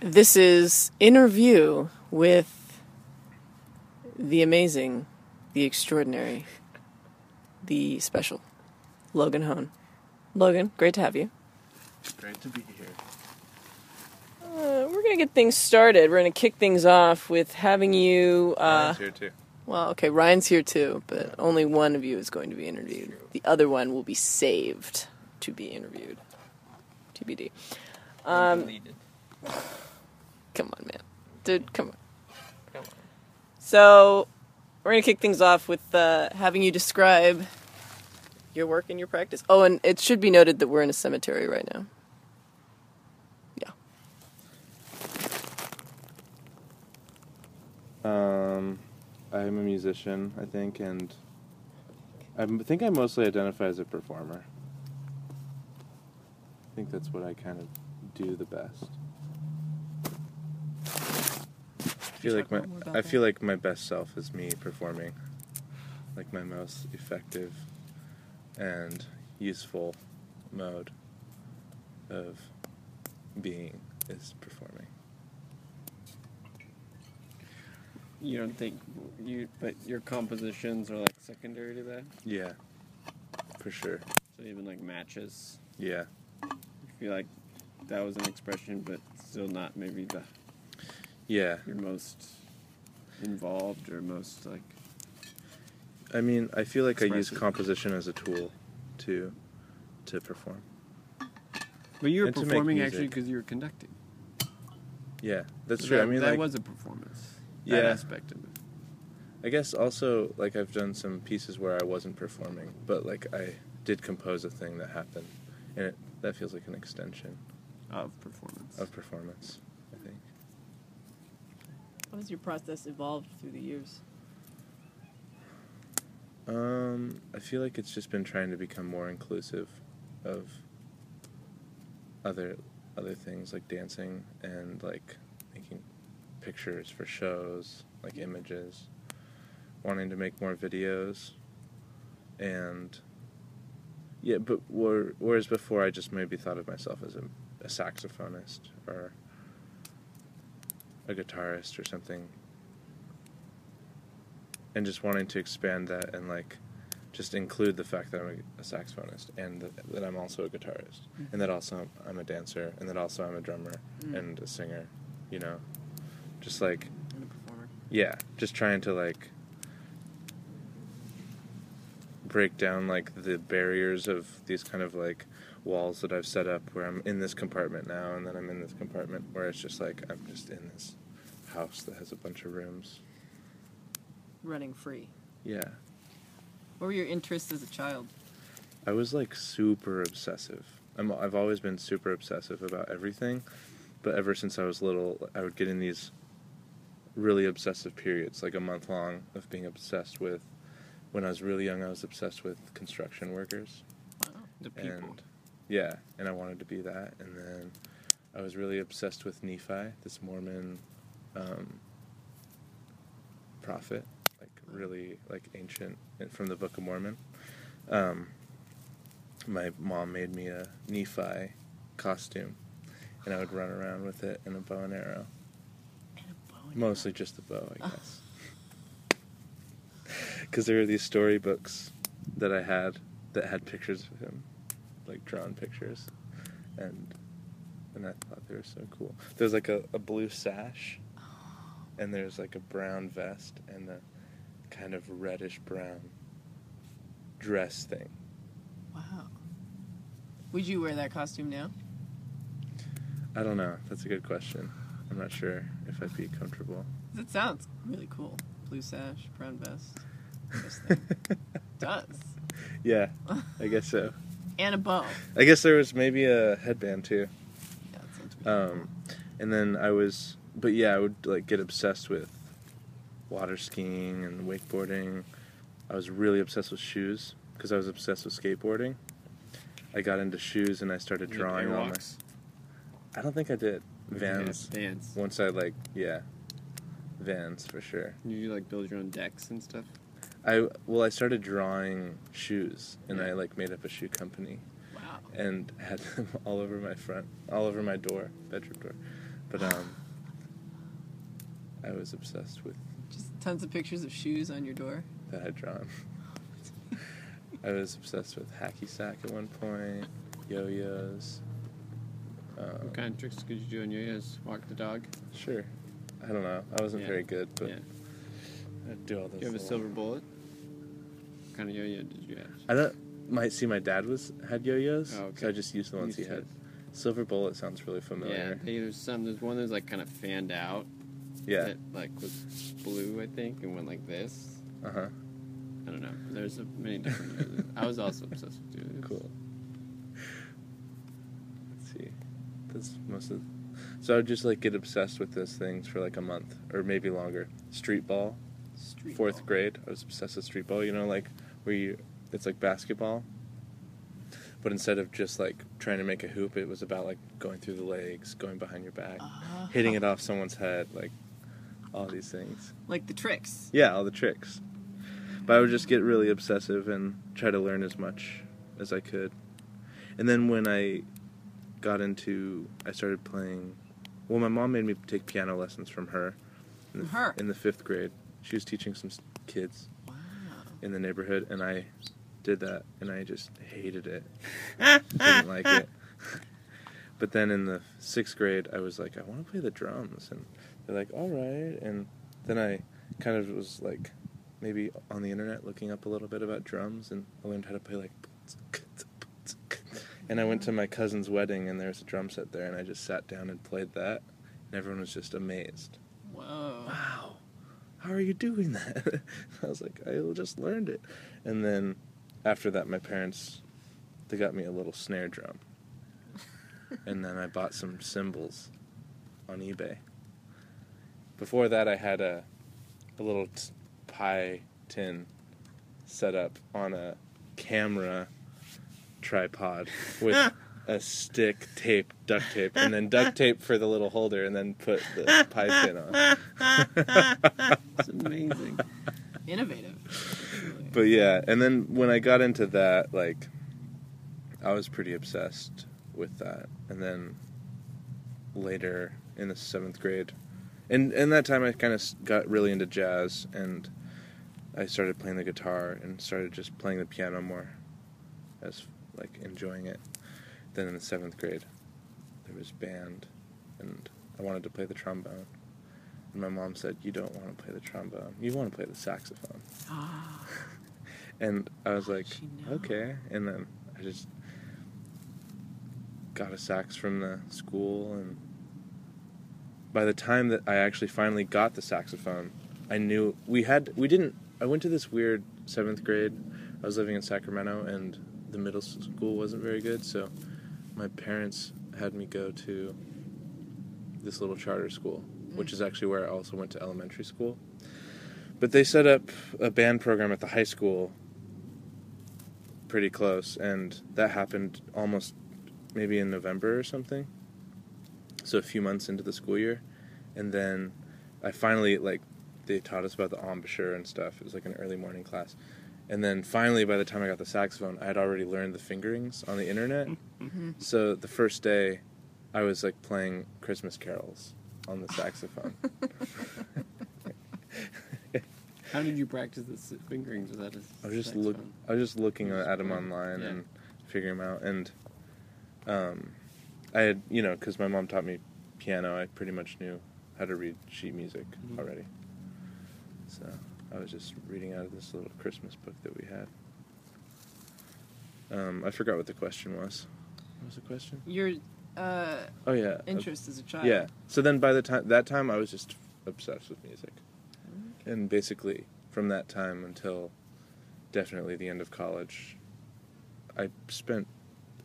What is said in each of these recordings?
This is interview with the amazing, the extraordinary, the special, Logan Hone. Logan, great to have you. Great to be here. Uh, we're gonna get things started. We're gonna kick things off with having you. Uh, Ryan's here too. well, okay, Ryan's here too, but only one of you is going to be interviewed. The other one will be saved to be interviewed. TBD. Um, come on, man, dude, come on. Come on. So, we're gonna kick things off with uh, having you describe your work and your practice. Oh, and it should be noted that we're in a cemetery right now. Yeah. Um, I'm a musician, I think, and I think I mostly identify as a performer. I think that's what I kind of do the best. I feel like my more about I that? feel like my best self is me performing, like my most effective and useful mode of being is performing. You don't think you, but your compositions are like secondary to that. Yeah, for sure. So even like matches, Yeah. you feel like that was an expression, but still not maybe the Yeah. your most involved or most like. I mean, I feel like I use composition as a tool to to perform. But you were And performing actually because you were conducting. Yeah, that's So true. That, I mean, that like, was a performance. Yeah. That aspect of it. I guess also like I've done some pieces where I wasn't performing, but like I did compose a thing that happened, and it, that feels like an extension Of performance. of performance. How has your process evolved through the years? Um, I feel like it's just been trying to become more inclusive of other other things like dancing and like making pictures for shows, like images, wanting to make more videos, and yeah, but whereas before I just maybe thought of myself as a, a saxophonist or a guitarist or something and just wanting to expand that and like just include the fact that I'm a, saxophonist and that, that I'm also a guitarist and that also I'm a dancer and that also I'm a drummer Mm. and a singer, you know, just like And a performer. yeah, just trying to like break down like the barriers of these kind of like walls that I've set up where I'm in this compartment now and then I'm in this compartment where it's just like I'm just in this house that has a bunch of rooms. Running free. Yeah. What were your interests as a child? I was like super obsessive. I'm, I've always been super obsessive about everything, but ever since I was little, I would get in these really obsessive periods, like a month long, of being obsessed with. When I was really young, I was obsessed with construction workers, Wow. the people. and yeah, and I wanted to be that. And then I was really obsessed with Nephi, this Mormon um, prophet, like really like ancient from the Book of Mormon. Um, my mom made me a Nephi costume, and I would run around with it and a bow and arrow. And a bow and Mostly just the bow, I guess. Because there were these storybooks that I had that had pictures of him, like drawn pictures, and and I thought they were so cool. There's like a, a blue sash, and there's like a brown vest and a kind of reddish brown dress thing. Wow. Would you wear that costume now? I don't know. That's a good question. I'm not sure if I'd be comfortable. It sounds really cool. Blue sash, brown vest. Does. yeah, I guess so. And a bow. I guess there was maybe a headband too. Yeah, that sounds really Um, and then I was, but yeah, I would like get obsessed with water skiing and wakeboarding. I was really obsessed with shoes because I was obsessed with skateboarding. I got into shoes and I started You did drawing on my. Airwalks? I don't think I did Vans. Yeah, Vans. Once I like, yeah, Vans for sure. You like build your own decks and stuff. I well, I started drawing shoes and Yeah. I like made up a shoe company. Wow. and had them all over my front, all over my door, bedroom door. But um, I was obsessed with Just tons of pictures of shoes on your door. that I'd drawn. I was obsessed with hacky sack at one point, yo-yos. Um, What kind of tricks could you do on yo-yos? Walk the dog? Sure. I don't know. I wasn't Yeah. very good, but yeah. I'd do all those. Do you have a little- silver bullet? What kind of yo-yo did you have? I don't. Might see my dad was had yo-yos, Oh, okay. so I just used the ones Used he to had. Silver bullet sounds really Yeah, familiar. they, there's some. There's one that's like kind of fanned out. Yeah. That like was blue, I think, and went like this. Uh huh. I don't know. There's a, many different. I was also obsessed with yo-yos. Cool. Let's see. That's most of. So I'd just like get obsessed with those things for like a month or maybe longer. Street ball, Street fourth ball. grade. I was obsessed with street ball. You know, like where you it's like basketball, but instead of just like trying to make a hoop, it was about like going through the legs, going behind your back, Ah. hitting it off someone's head, like all these things. Like the tricks. Yeah, all the tricks. But I would just get really obsessive and try to learn as much as I could. And then when I got into, I started playing. Well, my mom made me take piano lessons from her. In the, her? In the fifth grade, she was teaching some kids. In the neighborhood, and I did that, and I just hated it. Didn't like it. But then in the sixth grade, I was like, I want to play the drums, and they're like, all right. And then I kind of was like, maybe on the internet looking up a little bit about drums, and I learned how to play like. And I went to my cousin's wedding, and there was a drum set there, and I just sat down and played that, and everyone was just amazed. Whoa. Wow, how are you doing that? I was like, I just learned it. And then after that, my parents they got me a little snare drum, and then I bought some cymbals on eBay. Before that, I had a a little t- pie tin set up on a camera tripod with a stick tape, duct tape, and then duct tape for the little holder, and then put the pie tin on. It's amazing. Innovative. But yeah, and then when I got into that, like, I was pretty obsessed with that. And then later in the seventh grade, and in that time I kind of got really into jazz, and I started playing the guitar and started just playing the piano more, as like enjoying it. Then in the seventh grade, there was band, and I wanted to play the trombone. And my mom said, "You don't want to play the trombone. You want to play the saxophone." Ah. And I was like, okay. And then I just got a sax from the school. And by the time that I actually finally got the saxophone, I knew we had, we didn't, I went to this weird seventh grade. I was living in Sacramento and the middle school wasn't very good. So my parents had me go to this little charter school, which mm. is actually where I also went to elementary school. But they set up a band program at the high school pretty close, and that happened almost maybe in November or something. So a few months into the school year, and then I finally like they taught us about the embouchure and stuff. It was like an early morning class, and then finally by the time I got the saxophone, I had already learned the fingerings on the internet. So the first day, I was like playing Christmas carols on the saxophone. How did you practice the s- fingerings without a I was just look. I was just looking Just at them online Yeah. and figuring them out. And um, I had you know because my mom taught me piano, I pretty much knew how to read sheet music Mhm. already. So I was just reading out of this little Christmas book that we had. Um, I forgot what the question was. What was the question? Your uh, Oh yeah, interest as a child. Yeah. So then by the time that time I was just obsessed with music. And basically from that time until definitely the end of college I spent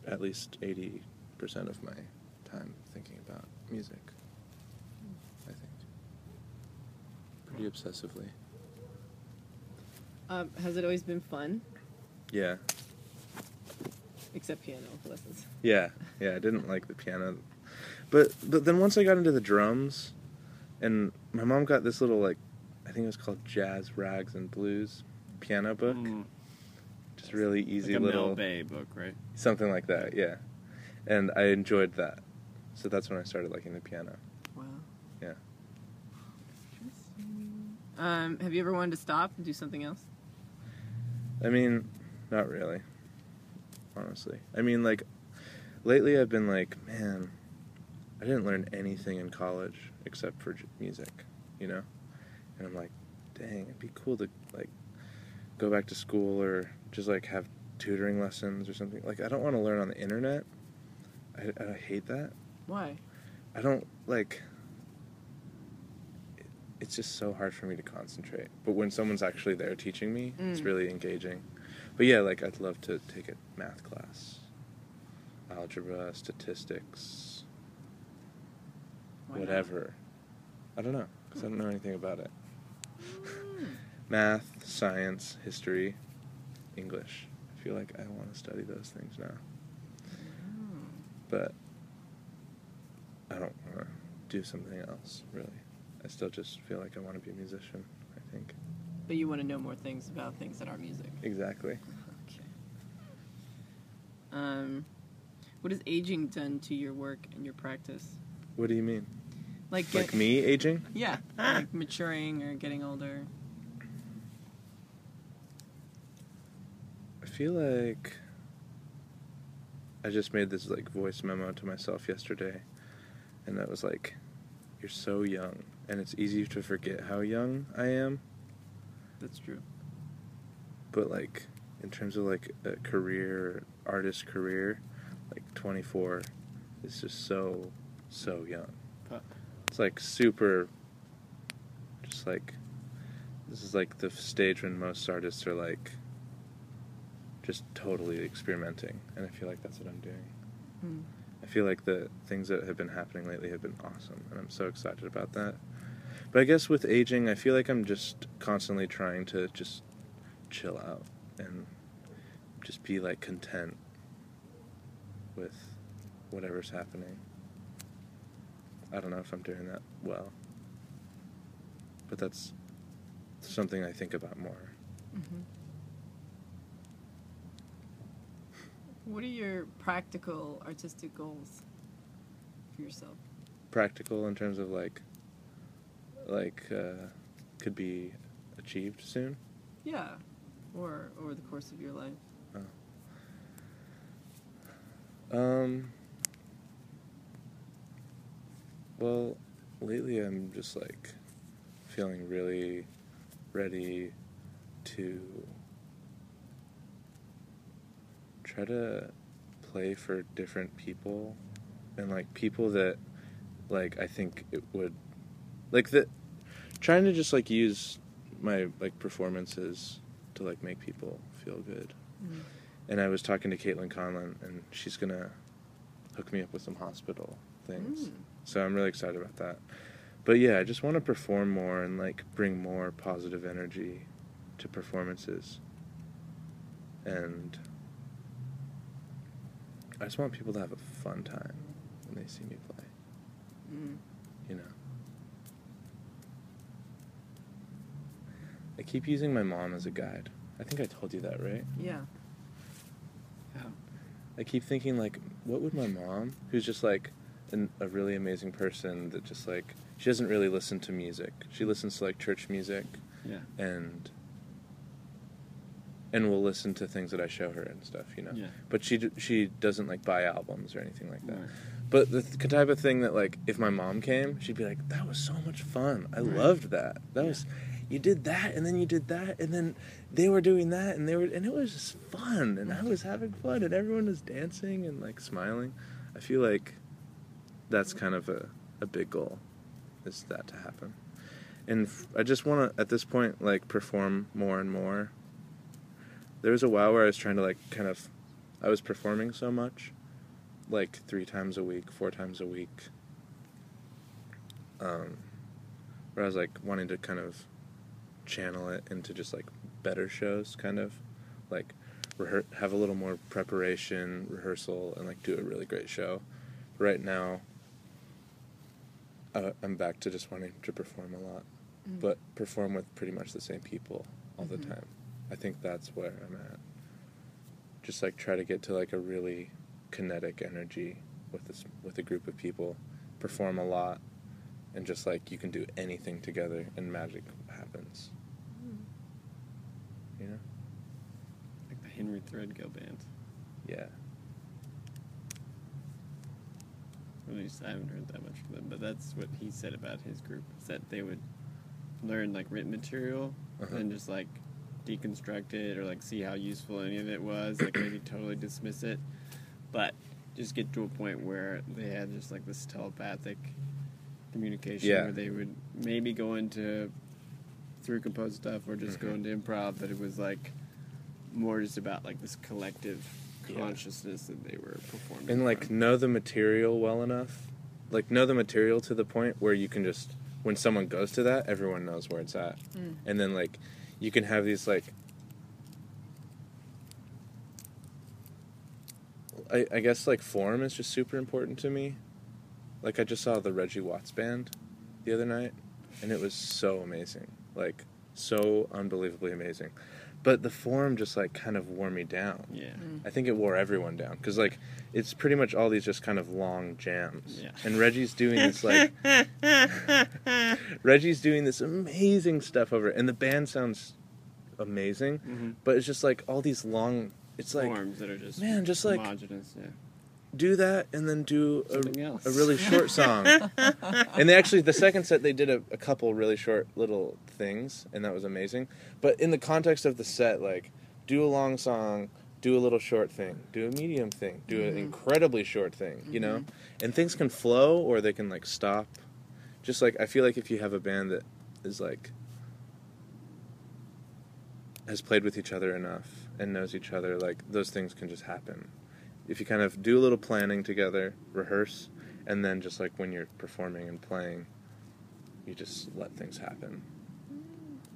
at least 80% of my time thinking about music. I think. Pretty obsessively. Um, has it always been fun, Yeah. except piano lessons? Yeah. Yeah, I didn't like the piano. But but then once I got into the drums and my mom got this little like I think it was called Jazz Rags and Blues piano book. Mm, Just really easy like a little Mel Bay book, right? something like that, yeah. And I enjoyed that. So that's when I started liking the piano. Wow. Yeah. Um, have you ever wanted to stop and do something else? I mean, not really. Honestly. I mean, like, lately I've been like, man, I didn't learn anything in college except for j- music, you know? And I'm like, dang, it'd be cool to, like, go back to school or just, like, have tutoring lessons or something. Like, I don't want to learn on the internet. I, I hate that. Why? I don't, like, it's just so hard for me to concentrate. But when someone's actually there teaching me, it's Mm. really engaging. But yeah, like I'd love to take a math class, algebra, statistics, Why not? whatever. I don't know because I don't know anything about it. Mm. Math, science, history, English. I feel like I want to study those things now, Mm. but I don't want to do something else really. I still just feel like I want to be a musician. I think But you want to know more things about things that are music. exactly. Okay. Um, what has aging done to your work and your practice? What do you mean? Like, Like me aging? Yeah, like maturing or getting older. I feel like I just made this like voice memo to myself yesterday, and that was like, "You're so young, and it's easy to forget how young I am." That's true. But like, in terms of like a career, artist career, like 24 is just so, so young. But It's like super. Just like, this is like the stage when most artists are like. Just totally experimenting, and I feel like that's what I'm doing. Mm. I feel like the things that have been happening lately have been awesome, and I'm so excited about that. But I guess with aging, I feel like I'm just constantly trying to just chill out and just be like content with whatever's happening. I don't know if I'm doing that well, but that's something I think about more. hmm What are your practical artistic goals for yourself? Practical in terms of like, like, uh, could be achieved soon. Yeah, or over the course of your life. Um. Well, lately I'm just like feeling really ready to try to play for different people and like people that like I think it would like that trying to just like use my like performances to like make people feel good and I was talking to Caitlin Conlon, and she's gonna hook me up with some hospital things. Mm. So I'm really excited about that. But yeah, I just want to perform more and like bring more positive energy to performances. And I just want people to have a fun time when they see me play. Mm. You know. I keep using my mom as a guide. I think I told you that, right? Yeah. yeah. I keep thinking like, what would my mom, who's just like an, a really amazing person that just like she doesn't really listen to music. She listens to like church music Yeah. and and will listen to things that I show her and stuff, you know. Yeah. But she d- she doesn't like buy albums or anything like that. Right. But the th- type of thing that like if my mom came, she'd be like, "That was so much fun. I Right. loved that. That was." You did that, and then you did that, and then they were doing that, and they were, and it was just fun, and I was having fun, and everyone was dancing and like smiling. I feel like that's kind of a, a big goal, is that to happen, and I just want to at this point like perform more and more. There was a while where I was trying to like kind of, I was performing so much, like three times a week, four times a week. Um, where I was like wanting to kind of channel it into just like better shows, kind of like rehe- have a little more preparation, rehearsal, and like do a really great show. Right now, uh, I'm back to just wanting to perform a lot, Mm. but perform with pretty much the same people all Mhm. the time. I think that's where I'm at. Just like try to get to like a really kinetic energy with this with a group of people, perform a lot, and just like you can do anything together and magic happens. You know? Like the Henry Threadgill band. Yeah. At least I haven't heard that much from them, but that's what he said about his group. Is that they would learn like written material Uh-huh. and just like deconstruct it or like see how useful any of it was, like maybe totally dismiss it, but just get to a point where they had just like this telepathic communication Yeah. where they would maybe go into through composed stuff or just go Mhm. into improv, but it was like more just about like this collective Yeah. consciousness that they were performing. and like from. know the material well enough like know the material to the point where you can just when someone goes to that everyone knows where it's at Mm. and then like you can have these like I, I guess like form is just super important to me like i just saw the reggie watts band the other night and it was so amazing like so unbelievably amazing but the form just like kind of wore me down yeah. Mm. I think it wore everyone down because like it's pretty much all these just kind of long jams. Yeah. And Reggie's doing this like Reggie's doing this amazing stuff over it, and the band sounds amazing, Mhm. but it's just like all these long. It's like forms that are just man, just like homogenous. Yeah. Do that and then do a, a really short song. and they actually the second set they did a, a couple really short little things, and that was amazing. But in the context of the set, like do a long song, do a little short thing, do a medium thing, do an Mhm. incredibly short thing, you know? Mhm. And things can flow or they can like stop. Just like I feel like if you have a band that is like has played with each other enough and knows each other, like those things can just happen. If you kind of do a little planning together, rehearse, and then just like when you're performing and playing, you just let things happen.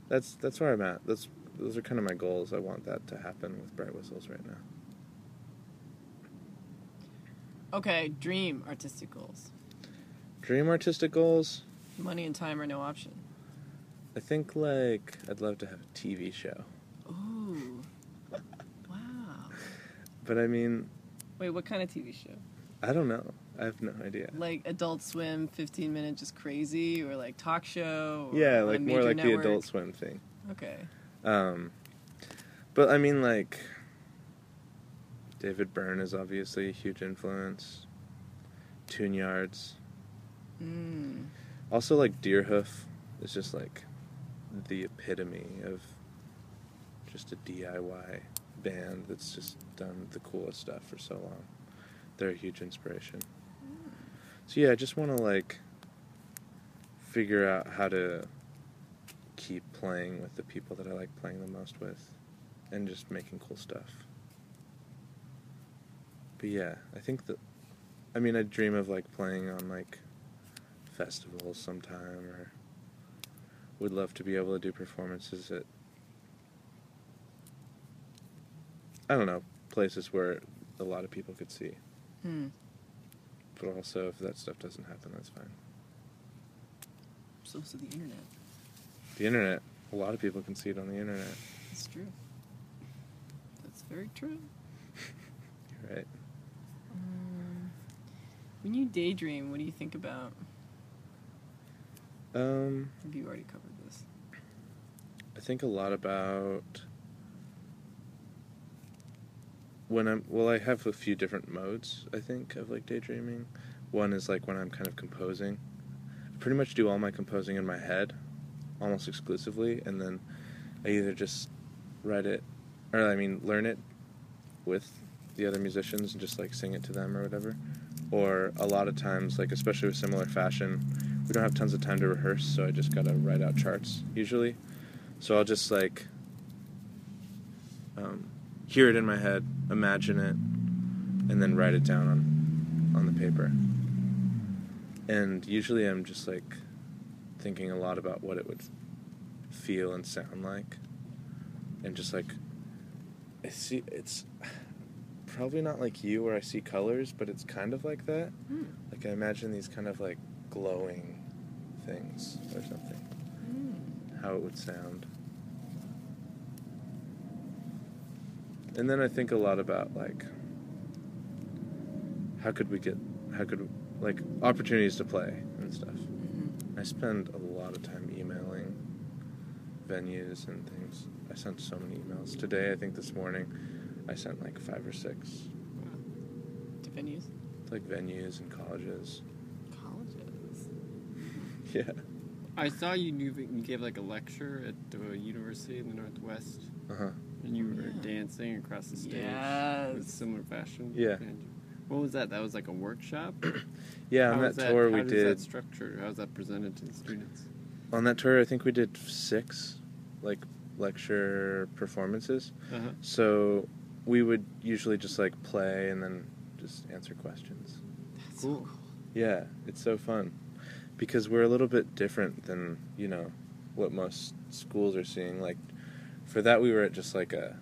That's that's where I'm at. That's those are kind of my goals. I want that to happen with Bright Whistles right now. Okay, dream artistic goals. Dream artistic goals. Money and time are no option. I think like I'd love to have a TV show, Ooh. Wow. but I mean Wait, what kind of TV show? I don't know. I have no idea. Like Adult Swim, 15 minute just crazy, or like talk show? Or Yeah, like more like network? the Adult Swim thing. Okay. Um, but I mean, like, David Byrne is obviously a huge influence. Tune Yards. Mm. Also, like, Deerhoof is just like the epitome of just a DIY band that's just done the coolest stuff for so long. They're a huge inspiration. Hmm. So, yeah, I just want to, like, figure out how to keep playing with the people that I like playing the most with and just making cool stuff. But yeah, I think that I mean I dream of like playing on like festivals sometime or would love to be able to do performances at I don't know, places where a lot of people could see. Hmm. But also if that stuff doesn't happen that's fine. So, so the internet. The internet, a lot of people can see it on the internet. That's true. That's very true. You're right. Um, when you daydream, what do you think about? Um Have you already covered this? I think a lot about when I'm well I have a few different modes I think of like daydreaming. One is like when I'm kind of composing. I pretty much do all my composing in my head almost exclusively and then I either just write it or I mean learn it with the other musicians and just like sing it to them or whatever. Or a lot of times like especially with similar fashion, we don't have tons of time to rehearse, so I just got to write out charts usually. So I'll just like um, hear it in my head, imagine it, and then write it down on on the paper. And usually I'm just like thinking a lot about what it would feel and sound like, and just like I see it's probably not like you where I see colors, but it's kind of like that. Hmm. Like I imagine these kind of like glowing things or something Hmm. how it would sound. And then I think a lot about like how could we get how could like opportunities to play and stuff. Mhm. I spend a lot of time emailing venues and things. I sent so many emails today. I think this morning I sent like five or six, To venues? like venues and colleges. Colleges. Yeah. I saw you knew you gave like a lecture at the university in the Northwest, Uh huh. And you were Yeah. dancing across the stage with similar fashion. Yeah. And What was that? That was like a workshop. Yeah, How on was that tour how we does did. that structured? How was that presented to the students? On that tour, I think we did six, like lecture performances. Uh-huh. So we would usually just like play and then just answer questions. That's Cool. so cool. Yeah, it's so fun because we're a little bit different than you know what most schools are seeing. Like for that, we were at just like a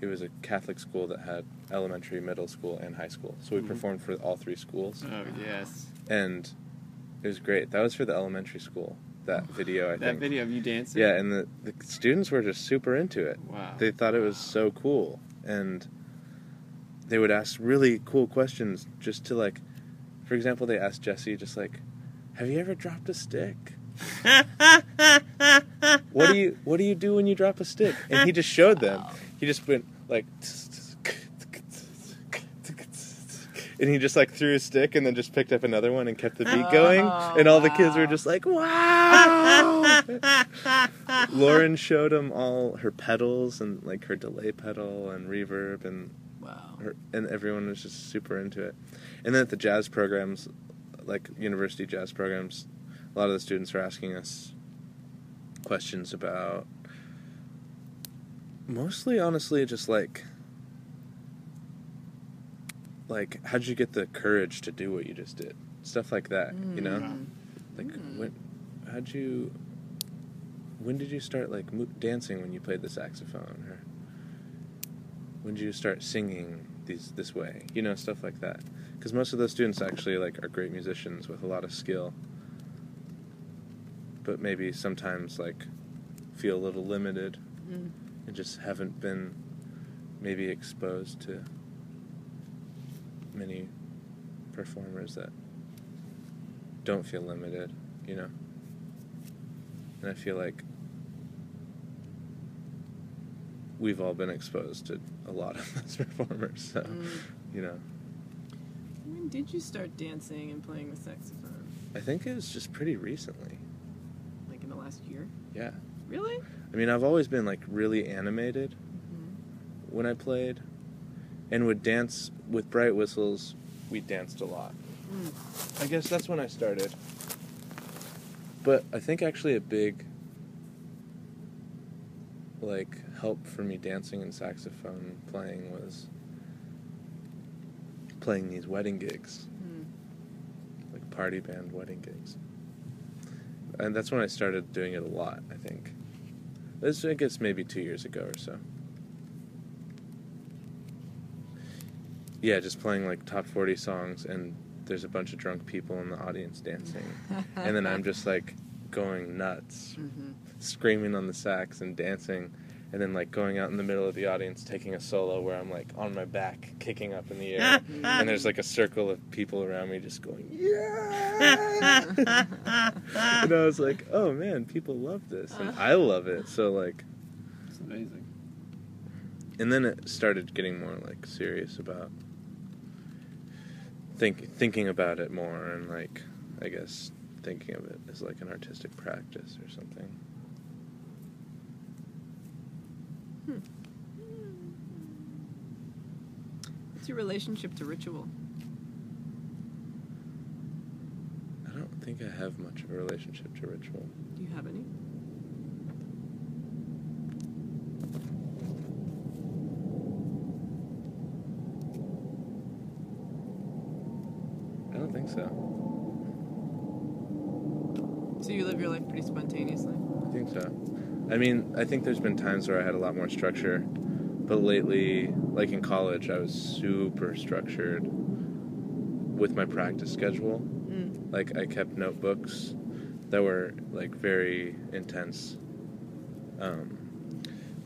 it was a Catholic school that had elementary, middle school, and high school. So we Mhm. performed for all three schools, Oh yes, and it was great. That was for the elementary school. That video, I that think. video of you dancing. Yeah, and the the students were just super into it. Wow. They thought it was so cool, and they would ask really cool questions just to like, for example, they asked Jesse just like, "Have you ever dropped a stick? What do you What do you do when you drop a stick?" And he just showed them. He just went like, and he just like threw a stick and then just picked up another one and kept the beat going, Oh, and all the kids were just like, "Wow!" Lauren showed them all her pedals and like her delay pedal and reverb and Wow. her, and everyone was just super into it. And then at the jazz programs, like university jazz programs, a lot of the students are asking us questions about mostly honestly just like like how'd you get the courage to do what you just did? Stuff like that you know? Mm. like Mm. when how'd you when did you start like mo- dancing when you played the saxophone? Or when did you start singing these this way? You know stuff like that. Because most of those students actually like are great musicians with a lot of skill but maybe sometimes like feel a little limited Mm. and just haven't been maybe exposed to many performers that don't feel limited, you know. And I feel like we've all been exposed to a lot of those performers, so Mm. you know. When did you start dancing and playing the saxophone? I think it was just pretty recently. Like in the last year? Yeah. Really? I mean, I've always been like really animated Mm-hmm. when I played and would dance with bright whistles. We danced a lot. Mm. I guess that's when I started. But I think actually a big like help for me dancing and saxophone playing was playing these wedding gigs, Mm. like party band wedding gigs. And that's when I started doing it a lot, I think. This I guess maybe 2 years ago or so. Yeah, just playing like top 40 songs and there's a bunch of drunk people in the audience dancing. and then I'm just like going nuts, Mhm. screaming on the sax and dancing, and then like going out in the middle of the audience taking a solo where I'm like on my back, kicking up in the air, and there's like a circle of people around me just going yeah. and I was like, oh man, people love this, and I love it. So like, It's amazing. and then it started getting more like serious about think thinking about it more and like I guess thinking of it as like an artistic practice or something. Hmm. What's your relationship to ritual? I don't think I have much of a relationship to ritual. Do you have any? I don't think so. So you live your life pretty spontaneously? I think so. I mean, I think there's been times where I had a lot more structure, but lately, like in college, I was super structured with my practice schedule. Mm. Like I kept notebooks that were like very intense. Um,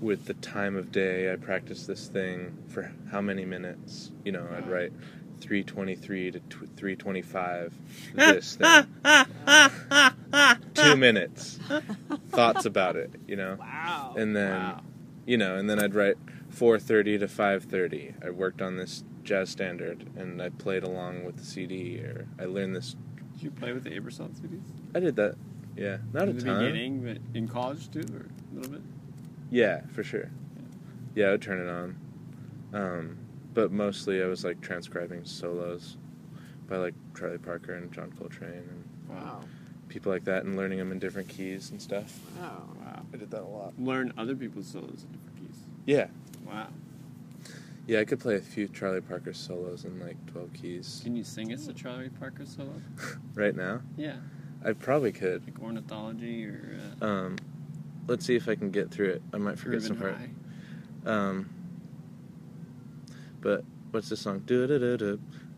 with the time of day, I practiced this thing for how many minutes? You know, I'd write 323 to 325 this thing. two minutes thoughts about it, you know, Wow. and then Wow. you know, and then I'd write 4:30 to 5:30. I worked on this jazz standard, and I played along with the CD, or I learned this. Did you play with the Aebersold CDs? I did that, yeah, not in a the ton. beginning, but in college too, or a little bit. Yeah, for sure. Yeah, I would turn it on. Um, but mostly I was like transcribing solos by like Charlie Parker and John Coltrane and Wow. People like that and learning them in different keys and stuff. Wow. Wow. I did that a lot. Learn other people's solos in different keys. Yeah. Wow. Yeah, I could play a few Charlie Parker solos in like 12 keys Can you sing us a Charlie Parker solo? right now. Yeah, I probably could. like ornithology or uh, Um, let's see if I can get through it. I might forget some Urban part. High. Um, but what's the song? Do do do do.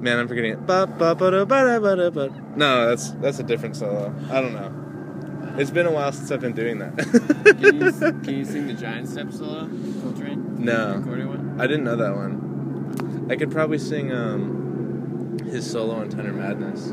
Man, I'm forgetting it. No, that's that's a different solo. I don't know. It's been a while since I've been doing that. Can you, can you sing the Giant Step solo, Coltrane? No. I didn't know that one. I could probably sing um, his solo on Tenor Madness.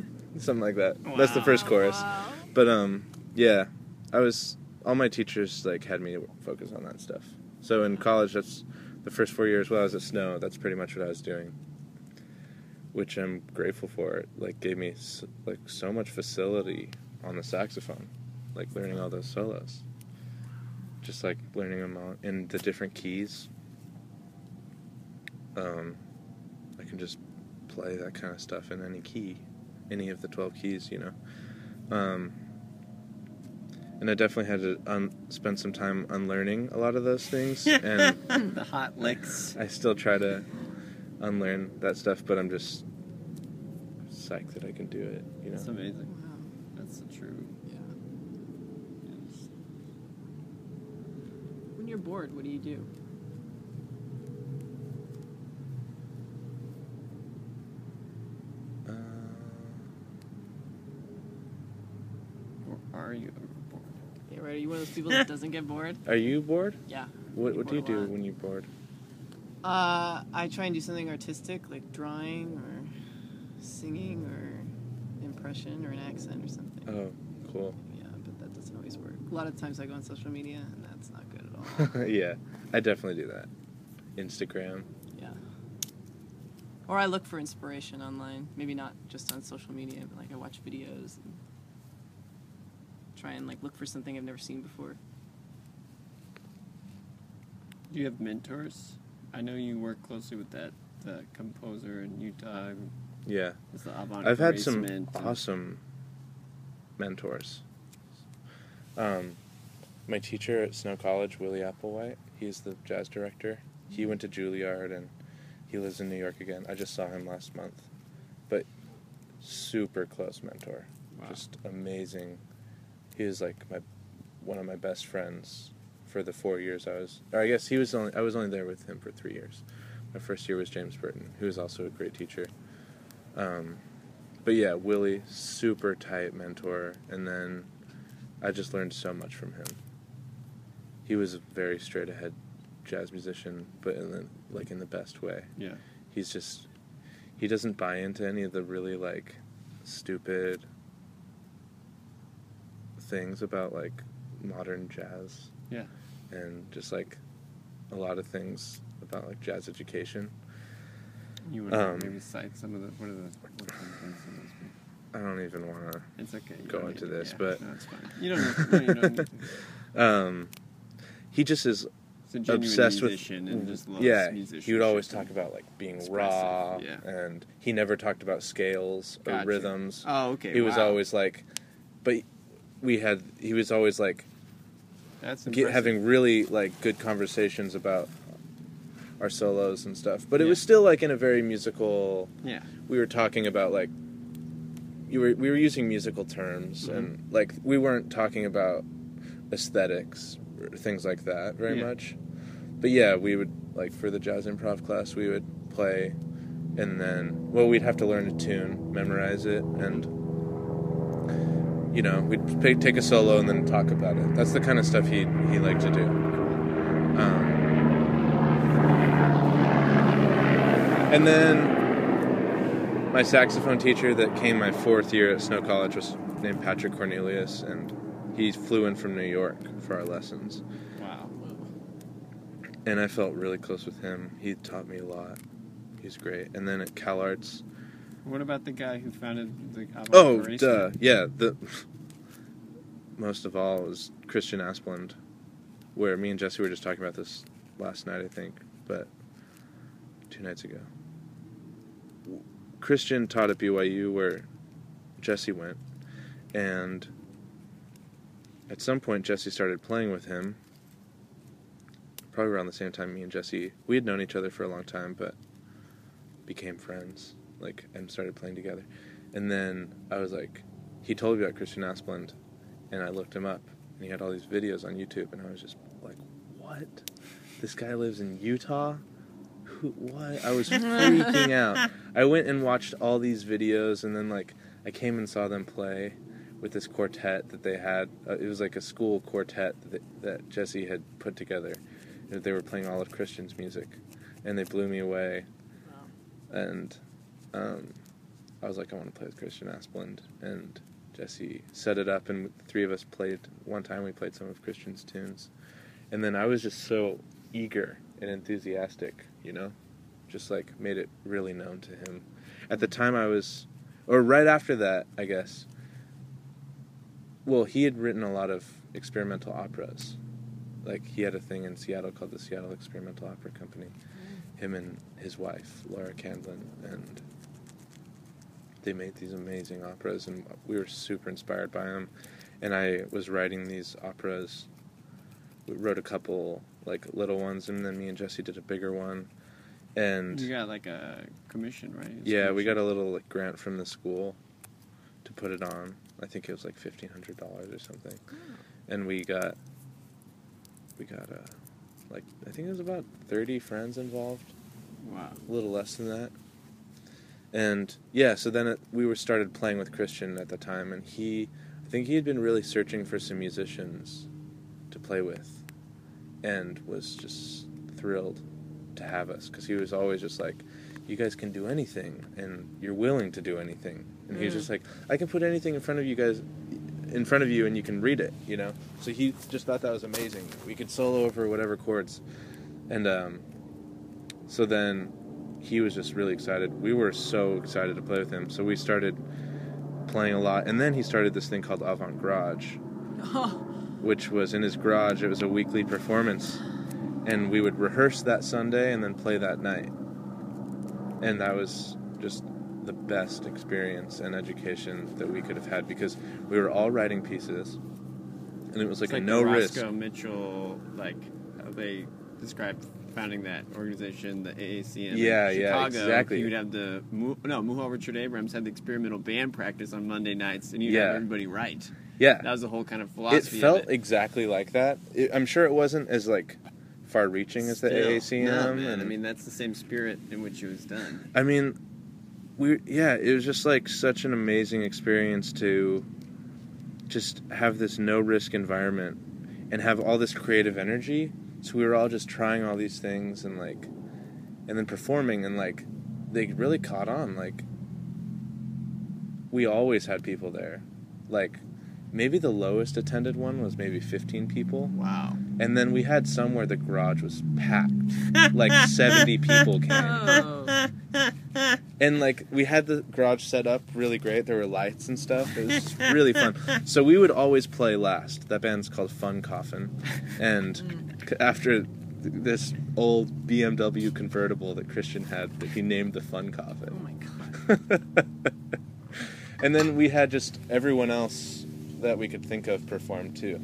something like that. That's the first chorus. But um, yeah, I was all my teachers like had me focus on that stuff. So in college, that's the first four years while I was at Snow. That's pretty much what I was doing, which I'm grateful for. It like gave me like so much facility on the saxophone, like learning all those solos. Just like learning them all in the different keys. Um, I can just play that kind of stuff in any key, any of the twelve keys, you know. Um, and I definitely had to un- spend some time unlearning a lot of those things, and the hot licks. I still try to unlearn that stuff, but I'm just psyched that I can do it, you know. That's amazing. Wow. That's the true. Yeah. Yes. When you're bored, what do you do? Are you ever bored? Yeah, right. Are you one of those people that doesn't get bored? are you bored? Yeah. What, get what do you do when you're bored? Uh, I try and do something artistic, like drawing or singing or impression or an accent or something. Oh, cool. Yeah, but that doesn't always work. A lot of times I go on social media, and that's not good at all. yeah, I definitely do that. Instagram. yeah. Or I look for inspiration online. Maybe not just on social media, but like I watch videos and try and like look for something I've never seen before. Do you have mentors? I know you work closely with that the composer in Utah. Yeah, It's the I've had some Gracement and- awesome mentors. Um, my teacher at Snow College, Willie Applewhite, he's the jazz director. He went to Juilliard and he lives in New York again. I just saw him last month. But super close mentor. Wow. Just amazing. He was like my one of my best friends for the four years I was or I guess he was only I was only there with him for three years. My first year was James Burton, who was also a great teacher. Um, but yeah, Willie, super tight mentor, and then I just learned so much from him. He was a very straight ahead jazz musician, but in the, like in the best way. Yeah. He's just he doesn't buy into any of the really like stupid things about like modern jazz Yeah. and just like a lot of things about like jazz education. You would Um, maybe cite some of the what are the what are some things in those books? I don't even want to. It's okay. you Go into this, yeah, but- no, it's fine. You don't. Need, no, you don't. Um, he just is It's a genuine obsessed with and just loves yeah. He would always talk about like being expressive, raw, yeah. and he never talked about scales or rhythms. Oh, okay. he was always like, but we had he was always like That's get, having really like good conversations about our solos and stuff. But it Yeah. was still like in a very musical. Yeah. We were talking about like you were we were using musical terms Mhm. and like we weren't talking about aesthetics or things like that very Yeah. much. But yeah, we would like for the jazz improv class we would play and then well we'd have to learn a tune, memorize it and you know, we'd take a solo and then talk about it. That's the kind of stuff he he liked to do. Um, and then my saxophone teacher that came my fourth year at Snow College was named Patrick Cornelius, and he flew in from New York for our lessons. Wow. And I felt really close with him. He taught me a lot. He's great. And then at Cal Arts, What about the guy who founded the oh, duh, yeah. The most of all is Christian Asplund, where me and Jesse were just talking about this last night, I think, but two nights ago. Christian taught at BYU where Jesse went, and at some point Jesse started playing with him. Probably around the same time me and Jesse we had known each other for a long time, but became friends, like and started playing together. And then I was like, he told me about Christian Asplund, and I looked him up, and he had all these videos on YouTube, and I was just like, what? This guy lives in Utah? Who? What? I was freaking out. I went and watched all these videos, and then like I came and saw them play with this quartet that they had. Uh, it was like a school quartet that, that Jesse had put together. They were playing all of Christian's music, and they blew me away. And um, I was like, I want to play with Christian Asplund, and Jesse set it up, and the three of us played. One time, we played some of Christian's tunes, and then I was just so eager and enthusiastic, you know, just like made it really known to him. At the time, I was, or right after that, I guess. Well, he had written a lot of experimental operas. Like he had a thing in Seattle called the Seattle Experimental Opera Company. Him and his wife, Laura Candlin, and they made these amazing operas, and we were super inspired by them. And I was writing these operas. We wrote a couple like little ones, and then me and Jesse did a bigger one. And You got like a commission, right? It's yeah, we got a little like grant from the school to put it on. I think it was like fifteen hundred dollars or something, and we got we got uh, like I think it was about thirty friends involved, Wow. a little less than that. And yeah, so then it, we were started playing with Christian at the time, and he, I think he had been really searching for some musicians to play with, and was just thrilled to have us because he was always just like, "You guys can do anything, and you're willing to do anything." And he was Mm. just like, "I can put anything in front of you guys, in front of you, and you can read it," you know. So he just thought that was amazing. We could solo over whatever chords, and um, so then he was just really excited. We were so excited to play with him. So we started playing a lot. And then he started this thing called Avant Garage, which was in his garage. It was a weekly performance. And we would rehearse that Sunday and then play that night. And that was just the best experience and education that we could have had because we were all writing pieces. And it was like, like a no the risk. Roscoe Mitchell, like how they described founding that organization, the AACM. Yeah, in yeah, Chicago. exactly. He would have the no Muhal Richard Abrams had the experimental band practice on Monday nights, and you'd Yeah. have everybody write. Yeah. That was the whole kind of philosophy. it felt it. exactly like that. It, I'm sure it wasn't as like far-reaching as the AACM. No, man. and- I mean, that's the same spirit in which it was done. I mean, we yeah, it was just like such an amazing experience to just have this no risk environment and have all this creative energy. So we were all just trying all these things and like and then performing and like they really caught on like we always had people there. Like maybe the lowest attended one was maybe 15 people. Wow. And then we had some where the garage was packed. like 70 people came. Oh. And like we had the garage set up really great. There were lights and stuff. It was really fun. So we would always play last. That band's called Fun Coffin. And mm. after this old BMW convertible that Christian had that he named the Fun Coffin. Oh my god. and then we had just everyone else that we could think of perform too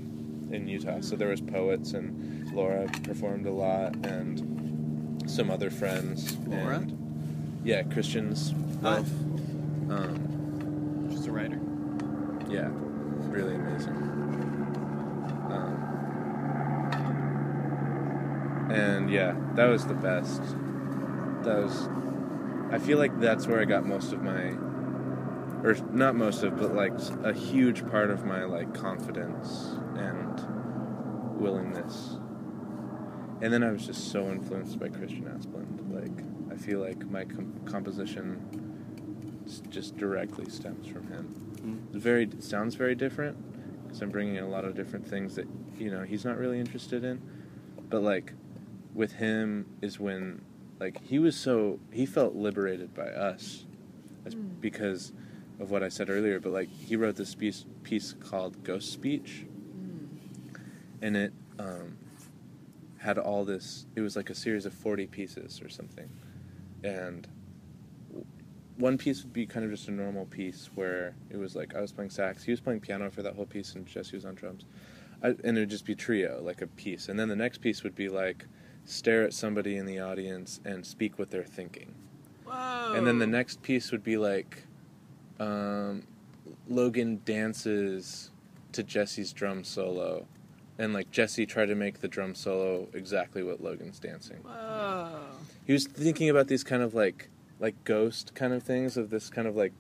in Utah. So there was poets and Laura performed a lot and some other friends. Laura? And, yeah, Christian's wife. Um, Just a writer. yeah, really amazing. Um, and yeah, that was the best. That was. I feel like that's where I got most of my, or not most of, but like a huge part of my like confidence and willingness. And then I was just so influenced by Christian Asplund. Like I feel like my com- composition just directly stems from him Mm. very it sounds very different because I'm bringing in a lot of different things that you know he's not really interested in. But like with him is when like he was so he felt liberated by us as, Mm. because of what I said earlier. But like he wrote this piece piece called Ghost Speech, Mm. and it um, had all this. It was like a series of forty pieces or something, and one piece would be kind of just a normal piece where it was like I was playing sax, he was playing piano for that whole piece, and Jesse was on drums, I, and it would just be trio, like a piece, and then the next piece would be like stare at somebody in the audience and speak what they're thinking. Whoa. And then the next piece would be like um, Logan dances to Jesse's drum solo. And like Jesse tried to make the drum solo exactly what Logan's dancing. Whoa. He was thinking about these kind of like like ghost kind of things of this kind of like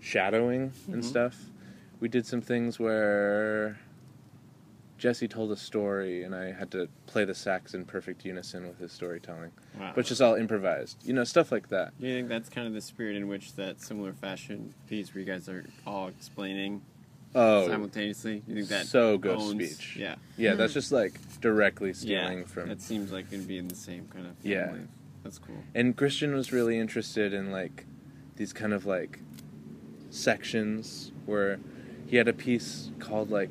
shadowing and Mhm. stuff. We did some things where Jesse told a story and I had to play the sax in perfect unison with his storytelling. Wow. But just all improvised. You know, stuff like that. Do you think that's kind of the spirit in which that similar fashion piece where you guys are all explaining Oh, simultaneously? You think that so ghost owns- speech. Yeah. Yeah, that's hmm. just like directly stealing yeah. from. It seems like it'd be in the same kind of family. Yeah. That's cool. And Christian was really interested in like these kind of like sections where he had a piece called like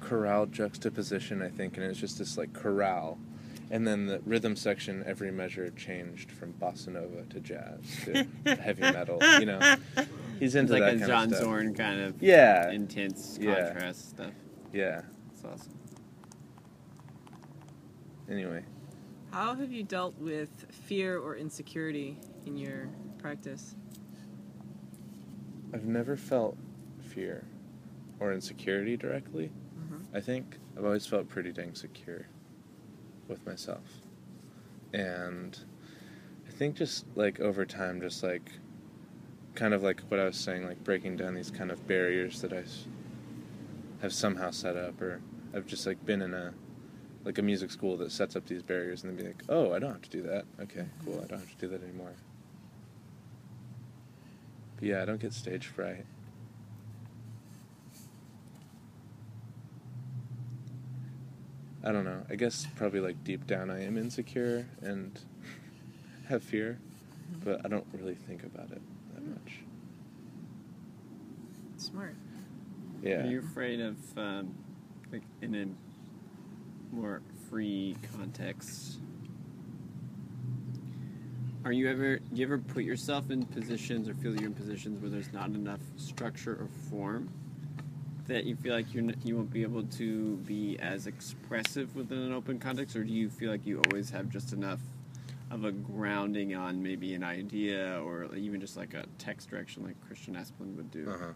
chorale juxtaposition, I think, and it was just this like chorale. And then the rhythm section, every measure changed from bossa nova to jazz to heavy metal. You know, he's It's into like that a kind John of stuff. Zorn kind of Yeah, intense Yeah. contrast stuff. yeah. That's awesome. Anyway, How have you dealt with fear or insecurity in your practice? I've never felt fear or insecurity directly. Mhm. I think I've always felt pretty dang secure with myself. And I think just like over time, just like kind of like what I was saying, like breaking down these kind of barriers that I have somehow set up, or I've just like been in a like a music school that sets up these barriers and then be like, oh, I don't have to do that. Okay, cool, I don't have to do that anymore. But yeah, I don't get stage fright. I don't know. I guess probably like deep down I am insecure and have fear, mm-hmm. but I don't really think about it much. Smart. Yeah. Are you afraid of, um, like, in a more free context? Are you ever, do you ever put yourself in positions or feel you're in positions where there's not enough structure or form that you feel like you're n- you won't be able to be as expressive within an open context, or do you feel like you always have just enough of a grounding on maybe an idea or even just like a text direction like Christian Asplund would do? Uh-huh.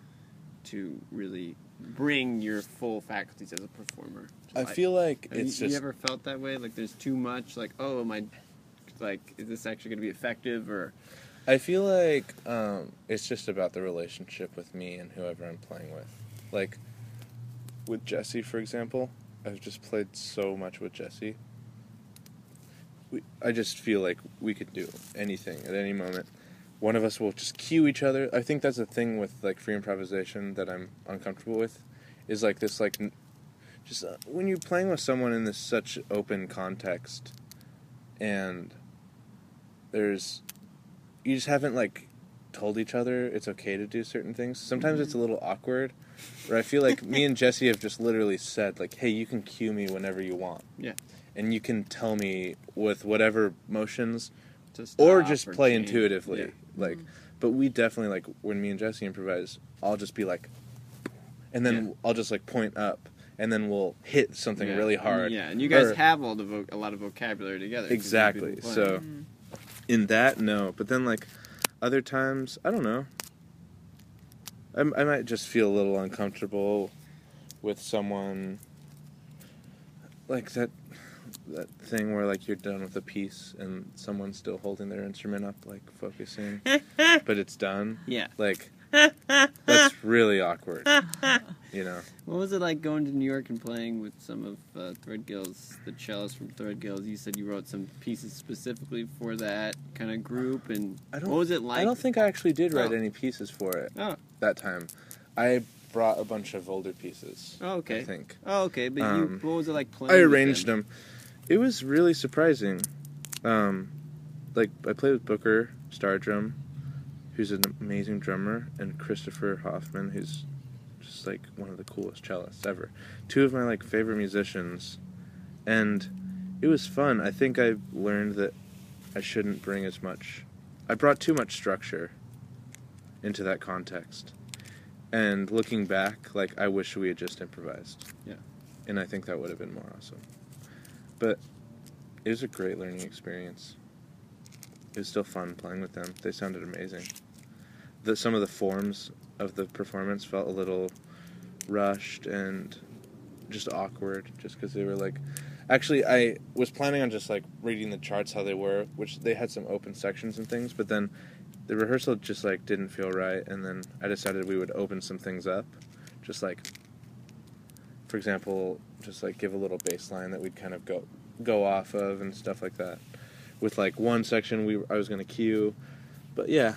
to really bring your full faculties as a performer. I feel like Have you, it's you just ever felt that way? Like there's too much. Like oh, am I? Like is this actually going to be effective? Or I feel like um, it's just about the relationship with me and whoever I'm playing with. Like with Jesse, for example, I've just played so much with Jesse. We, I just feel like we could do anything at any moment. one of us will just cue each other. I think that's a thing with like free improvisation that I'm uncomfortable with, is like this like, just uh, when you're playing with someone in this such open context, and there's, you just haven't like told each other it's okay to do certain things. Sometimes it's a little awkward. Where I feel like me and Jesse have just literally said like, "Hey, you can cue me whenever you want." Yeah. And you can tell me with whatever motions To or just or play change. intuitively. Yeah. Like, but we definitely like when me and Jesse improvise. I'll just be like, and then Yeah. I'll just like point up, and then we'll hit something Yeah. really hard. Yeah, and you guys Or- have all the vo- a lot of vocabulary together. exactly. So Mm. in that, no. But then like other times, I don't know. I, I might just feel a little uncomfortable with someone like that that thing where like you're done with a piece and someone's still holding their instrument up like focusing but it's done yeah. like that's really awkward you know What was it like going to New York and playing with some of uh, Threadgill's, the cellists from Threadgill's? You said you wrote some pieces specifically for that kind of group, and I don't- what was it like? i don't think i actually did write Oh. any pieces for it Oh, that time i brought a bunch of older pieces oh, okay. i think Oh, okay. But Um, you, what was it like playing? I with arranged them. It was really surprising. Um, like I played with Booker Stardrum, who's an amazing drummer, and Christopher Hoffman, who's just like one of the coolest cellists ever. Two of my like favorite musicians, and it was fun. I think I learned that I shouldn't bring as much. I brought too much structure into that context. And looking back, like I wish we had just improvised. Yeah. And I think that would have been more awesome. But it was a great learning experience. It was still fun playing with them. They sounded amazing. The, some of the forms of the performance felt a little rushed and just awkward just because they were like actually i was planning on just like reading the charts how they were which they had some open sections and things but then the rehearsal just like didn't feel right and then i decided we would open some things up just like for example just like give a little baseline that we'd kind of go go off of and stuff like that. With like one section we i was going to cue but yeah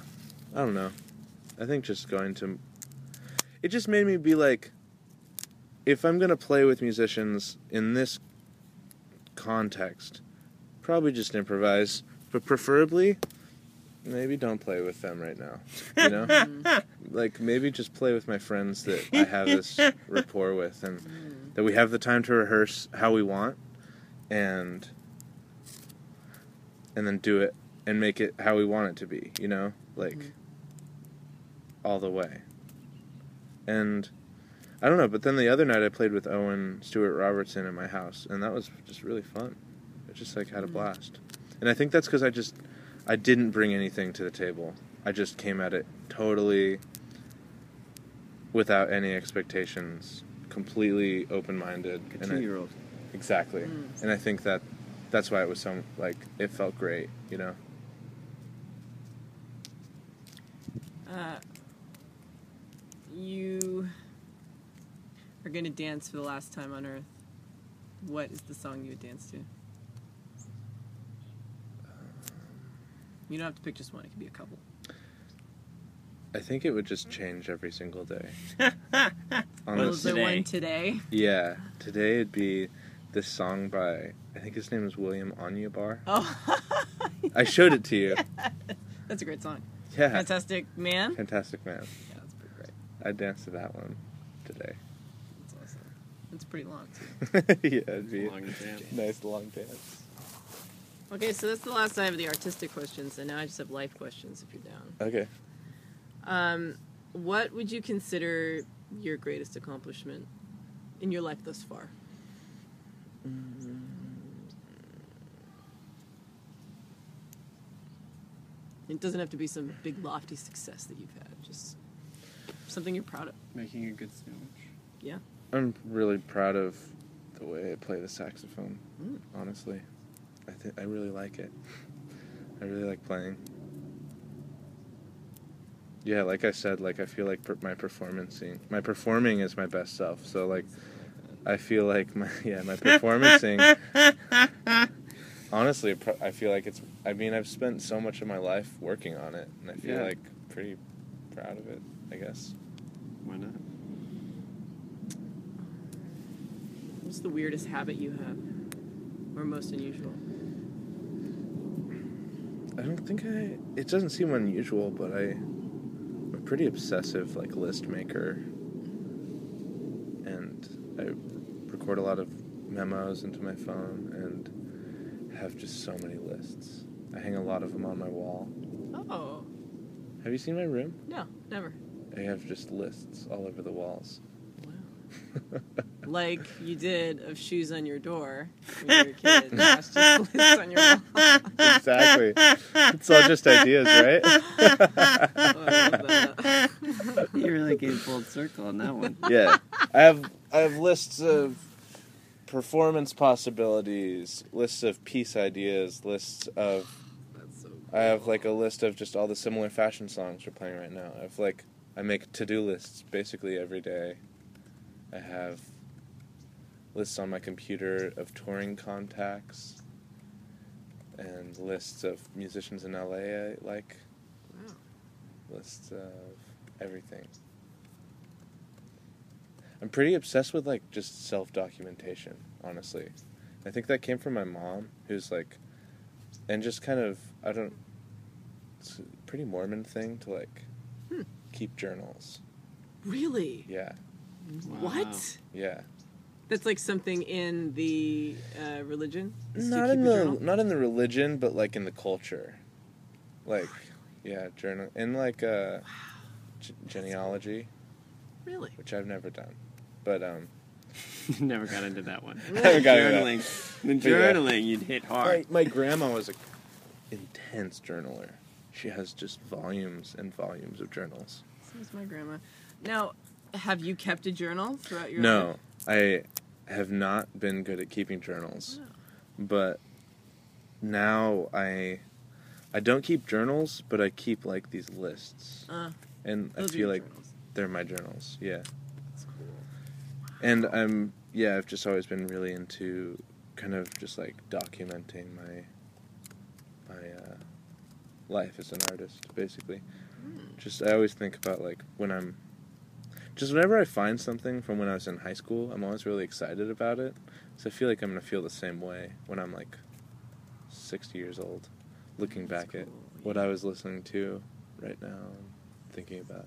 i don't know. I think just going to it just made me be like if i'm going to play with musicians in this context probably just improvise but preferably maybe don't play with them right now you know? Like maybe just play with my friends that i have this rapport with and that we have the time to rehearse how we want and and then do it and make it how we want it to be you know? Like Mhm. all the way. And i don't know but then the other night i played with owen stewart robertson at my house and that was just really fun. I just like had a Mhm. blast. And i think that's because i just i didn't bring anything to the table i just came at it totally without any expectations completely open-minded A two-year-old. exactly Mm. and i think that that's why it was so like it felt great you know Uh, you are going to dance for the last time on Earth. What is the song you would dance to? You don't have to pick just one. It could be a couple. i think it would just change every single day on Well, Was this there today. one today? yeah today it'd be this song by i think his name is william Onyeabor. Oh, i showed it to you that's a great song. yeah Fantastic Man. fantastic man Yeah, that's pretty great. i danced to that one today That's awesome. It's pretty long too. yeah it'd be Long dance. a nice long dance Okay, so that's the last time of the artistic questions, and now I just have life questions if you're down. okay Um, what would you consider your greatest accomplishment in your life thus far? It doesn't have to be some big lofty success that you've had. Just something you're proud of. Making a good sandwich. Yeah. i'm really proud of the way i play the saxophone Mm. honestly i think i really like it i really like playing yeah like i said like i feel like per- my performancing my performing is my best self so like i feel like my yeah my performancing honestly, I feel like it's. I mean, I've spent so much of my life working on it, and I feel Yeah. like pretty proud of it. I guess. Why not? What's the weirdest habit you have, or most unusual? I don't think I. It doesn't seem unusual, but I. I'm a pretty obsessive like list maker, and I record a lot of memos into my phone and have just so many lists. I hang a lot of them on my wall. Oh Have you seen my room? no, never. I have just lists all over the walls. Wow. Like you did of shoes on your door when you were a kid. That's just lists on your wall. exactly. It's all just ideas, right? Oh, I love that. You really came full circle on that one. yeah. I have I have lists of performance possibilities, lists of piece ideas, lists of That's so I have like a list of just all the similar fashion songs we're playing right now. I have like I make to-do lists basically every day. I have lists on my computer of touring contacts and lists of musicians in LA I like, Wow. lists of everything. I'm pretty obsessed with like just self-documentation, honestly. I think that came from my mom, who's like and just kind of I don't it's a pretty Mormon thing to like Hmm. keep journals. Really? Yeah. Wow. What? Yeah. That's like something in the uh, religion. is Not in the journal? not in the religion, but like in the culture. Like yeah, journal in like uh g- genealogy, Really? which I've never done. But um Never got into that one. Never got into that. journaling. The But yeah. journaling, you'd hit hard. my, my grandma was an intense journaler. She has just volumes and volumes of journals. So is my grandma. Now, have you kept a journal throughout your life? No, life? I have not been good at keeping journals, but now I I don't keep journals, but I keep like these lists, Uh, and I feel like journals. they're my journals. Yeah, That's cool. and I'm yeah I've just always been really into kind of just like documenting my my uh, life as an artist, basically. Hmm. Just I always think about like when I'm just whenever I find something from when I was in high school, I'm always really excited about it. So I feel like I'm gonna feel the same way when I'm like 60 years old, looking That's back at cool, what. I was listening to right now and thinking about.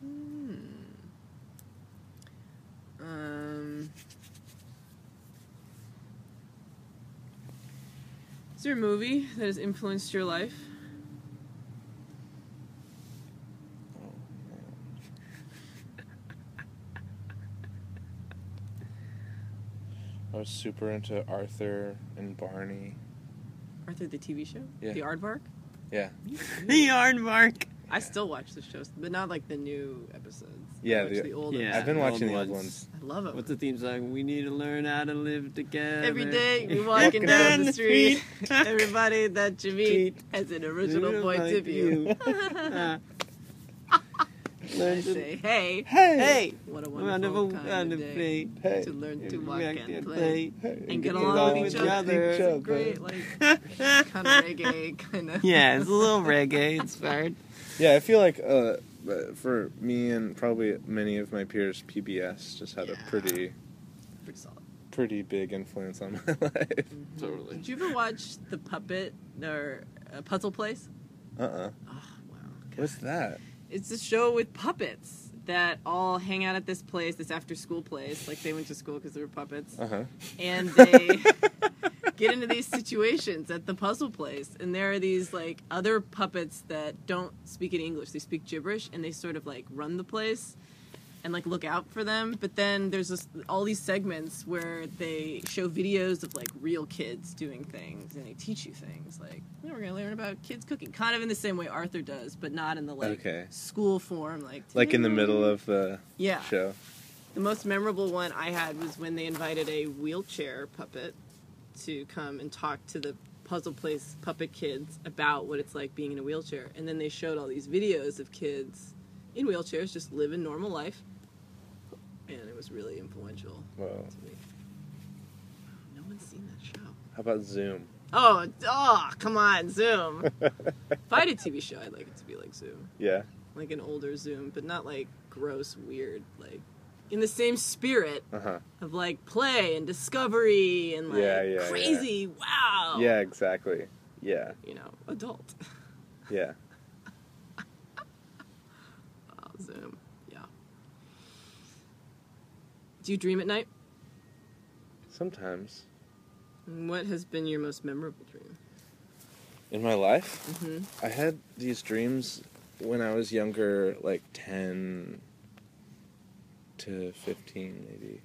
Hmm. Um. Is there a movie that has influenced your life? Oh, man. I was super into Arthur and Barney. Arthur the TV show? Yeah. The Aardvark? Yeah, the aardvark. I still watch the shows, but not like the new episodes. Yeah, watch the- the, old Yeah. episodes. I've been the watching old the old ones. ones. I love it. What's the theme song? We need to learn how to live together. Every day we walking down the street, everybody that you meet has an original point of view. Uh, I Learn to say, hey, Hey, Hey, what a wonderful wonderful kind kind of of day day. hey, to learn to walk Walk and play hey, and get Get along along with each with other. each It's other. great, like kind of reggae, kind of. yeah, it's a little reggae inspired. Yeah, I feel like uh, for me and probably many of my peers, PBS just had Yeah. a pretty, Pretty solid. pretty big influence on my life. Totally. Did you ever watch the puppet or uh, Puzzle Place? Uh uh Oh wow. What's that? It's a show with puppets that all hang out at this place, this after school place. Like they went to school because they were puppets. Uh huh. And they get into these situations at the puzzle place. And there are these like other puppets that don't speak any English. They speak gibberish and they sort of like run the place and like look out for them. But then there's this, all these segments where they show videos of like real kids doing things and they teach you things like "Oh, we're gonna learn about kids cooking, kind of in the same way Arthur does, but not in the like Okay. school form, like Like in the middle of the yeah. show. The most memorable one I had was when they invited a wheelchair puppet to come and talk to the puzzle place puppet kids about what it's like being in a wheelchair. And then they showed all these videos of kids in wheelchairs just living normal life. And it was really influential Whoa. to me. No one's seen that show. How about Zoom? Oh, oh, come on, Zoom. if I had a TV show, I'd like it to be like Zoom, Yeah. like an older Zoom, but not like gross, weird, like in the same spirit Uh huh. of like play and discovery and like Yeah, yeah, crazy, wow. Yeah, exactly. Yeah, You know, adult. yeah. Oh, Zoom. Yeah. Do you dream at night? Sometimes And What has been your most memorable dream? in my life, Mm-hmm. I had these dreams when I was younger, like ten to fifteen, maybe.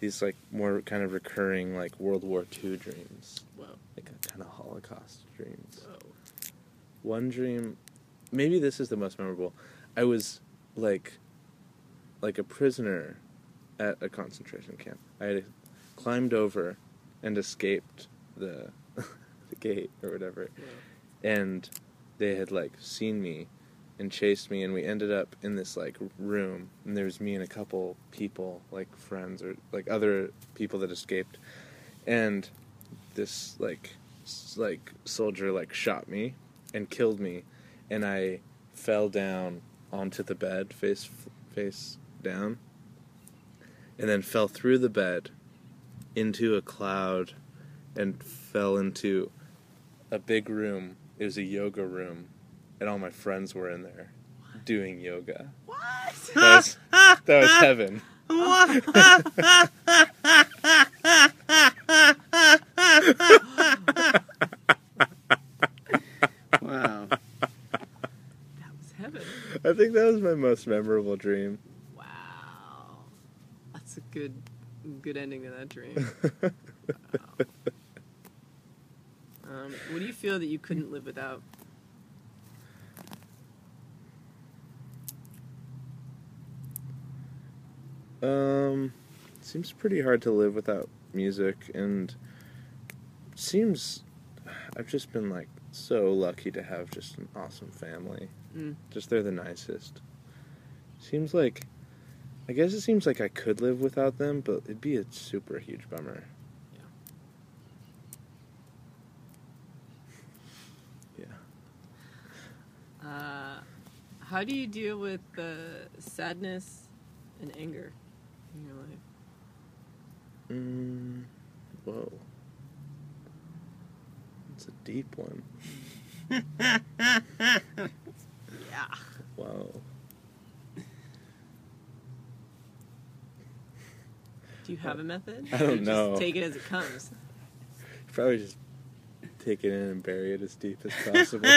These like more kind of recurring, like World War II dreams, Whoa. like kind of Holocaust dreams. Whoa. one dream maybe this is the most memorable i was like like a prisoner at a concentration camp. I had climbed over and escaped the the gate or whatever. And they had like seen me and chased me and we ended up in this like room and there was me and a couple people like friends or like other people that escaped. And this like s- like soldier like shot me and killed me and i fell down onto the bed face face down and then fell through the bed into a cloud and fell into a big room it was a yoga room and all my friends were in there doing yoga What? that was, that was heaven Wow. That was heaven. i think that was my most memorable dream Wow. That's a good good ending to that dream. Um, what do you feel that you couldn't live without? Um, seems pretty hard to live without music, and seems I've just been like so lucky to have just an awesome family. Mm. Just they're the nicest. Seems like, I guess it seems like I could live without them, but it'd be a super huge bummer. Yeah. Uh, how do you deal with the sadness and anger in your life? Mm, whoa. It's a deep one. Yeah. Whoa. Do you have a method? I don't just know. Take it as it comes. Probably just take it in and bury it as deep as possible.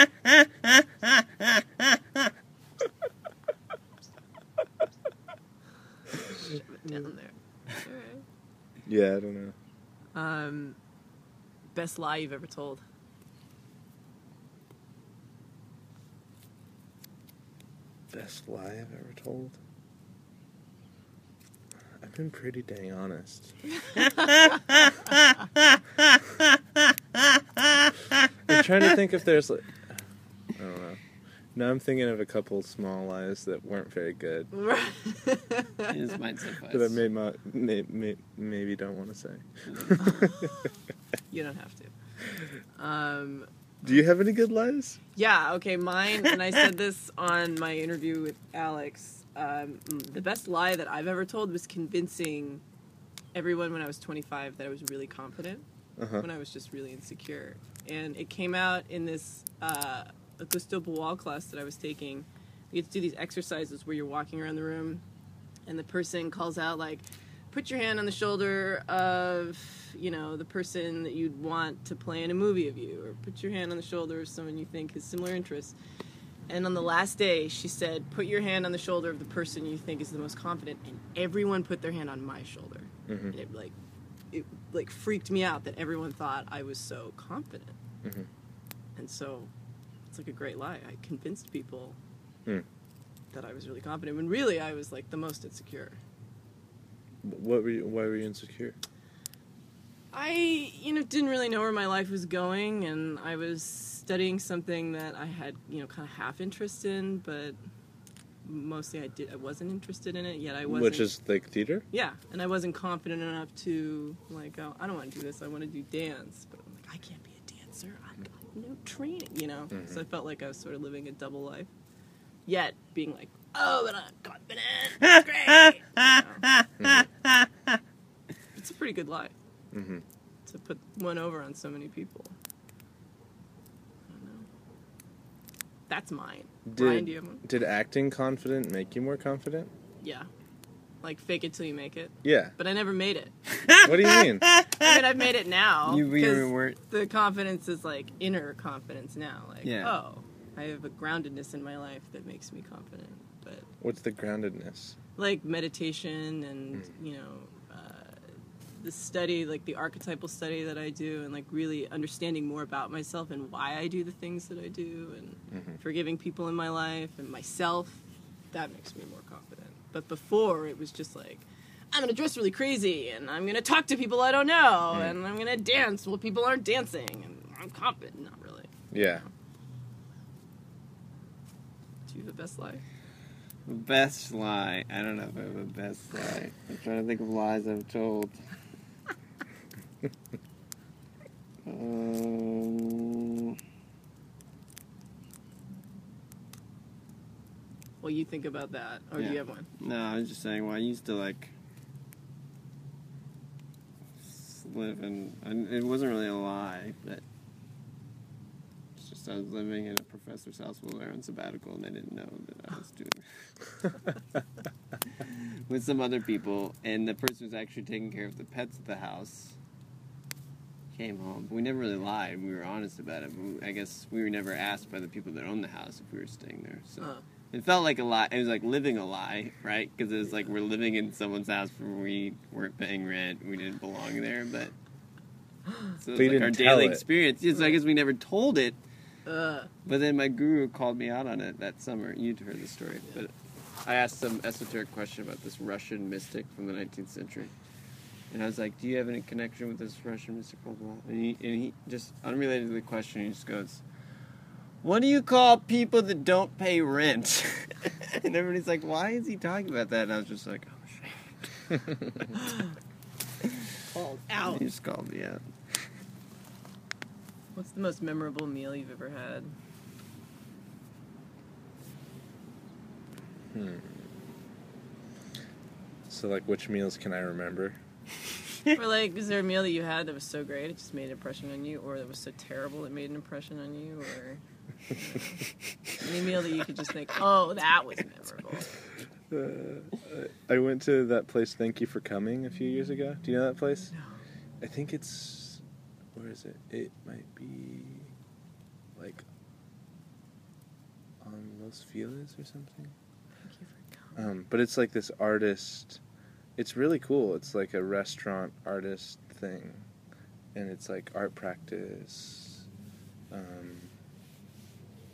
Down there. Alright. yeah, I don't know. Um, best lie you've ever told. Best lie I've ever told. I've been pretty dang honest. I'm trying to think if there's like I don't know. Now I'm thinking of a couple small lies that weren't very good This might suffice. that I may, not, may, may, maybe don't want to say. you don't have to. Um, Do you have any good lies? yeah, okay, mine, and I said this on my interview with Alex. Um, the best lie that I've ever told was convincing everyone when I was 25 that I was really confident Uh-huh. when I was just really insecure. And it came out in this uh, Augusto Boal class that I was taking. We get to do these exercises where you're walking around the room and the person calls out, like, put your hand on the shoulder of, you know, the person that you'd want to play in a movie of you, or put your hand on the shoulder of someone you think has similar interests. And on the last day, she said, put your hand on the shoulder of the person you think is the most confident. And everyone put their hand on my shoulder. Mhm. And it, like, it like freaked me out that everyone thought I was so confident. Mhm. And so it's like a great lie. I convinced people Hmm. that I was really confident when really I was like the most insecure. What were you, why were you insecure? I, you know, didn't really know where my life was going, and I was studying something that I had, you know, kind of half interest in, but mostly I did I wasn't interested in it yet. I wasn't. Which is like theater? yeah, and I wasn't confident enough to like oh, I don't want to do this. I want to do dance, but I'm like I can't be a dancer. I've got no training, you know. Mhm. So I felt like I was sort of living a double life. Yet being like oh, but I'm confident. It's great. you know. It's a pretty good lie Mm-hmm. to put one over on so many people. I don't know. That's mine. Brian, do you Did have one? did acting confident make you more confident? Yeah. Like fake it till you make it. Yeah. But I never made it. What do you mean? I mean, I've made it now. You, weren't. the confidence is like inner confidence now. Like, Yeah. oh, I have a groundedness in my life that makes me confident. But What's the groundedness? like meditation and Mm. you know the study, like the archetypal study that I do, and like really understanding more about myself and why I do the things that I do, and Mhm. forgiving people in my life and myself. That makes me more confident. But before, it was just like. I'm gonna dress really crazy, and I'm gonna talk to people I don't know, Mm. and I'm gonna dance while people aren't dancing, and I'm confident. Not really. Yeah. Do you have the best lie? Best lie. I don't know if I have a best lie. I'm trying to think of lies I've told. Um, Well, you think about that, or do you have one? no, I was just saying. Well, I used to like live in. and It wasn't really a lie, but it's just I was living in a professor's house while they were on sabbatical, and they didn't know that I was doing with some other people, and the person was actually taking care of the pets at the house came home. We never really lied. We were honest about it. We- I guess we were never asked by the people that owned the house if we were staying there. So Uh, it felt like a lie. It was like living a lie, right? Because it was like we're living in someone's house where we weren't paying rent. We didn't belong there, but so But it's like our daily it. experience. Yeah, so I guess we never told it. uh, But then my guru called me out on it that summer. You'd heard the story, but I asked some esoteric question about this Russian mystic from the 19th century, and I was like, "Do you have any connection with this Russian Mr. Blah, blah, blah. And he, and he just unrelated to the question, he just goes, "What do you call people that don't pay rent?" and everybody's like, "Why is he talking about that?" And I was just like, "Oh shit!" called out. He just called me out. What's the most memorable meal you've ever had? Hmm. So, like, which meals can I remember? or like, is there a meal that you had that was so great it just made an impression on you, or that was so terrible it made an impression on you, or you know, any meal that you could just think, oh, that was memorable. Uh, I went to that place, Thank You for Coming, a few years ago. Do you know that place? No. I think it's. Where is it? It might be. Like. On Los Feliz or something? Thank you for coming. Um, but it's like this artist. It's really cool. It's like a restaurant artist thing, and it's like art practice, um,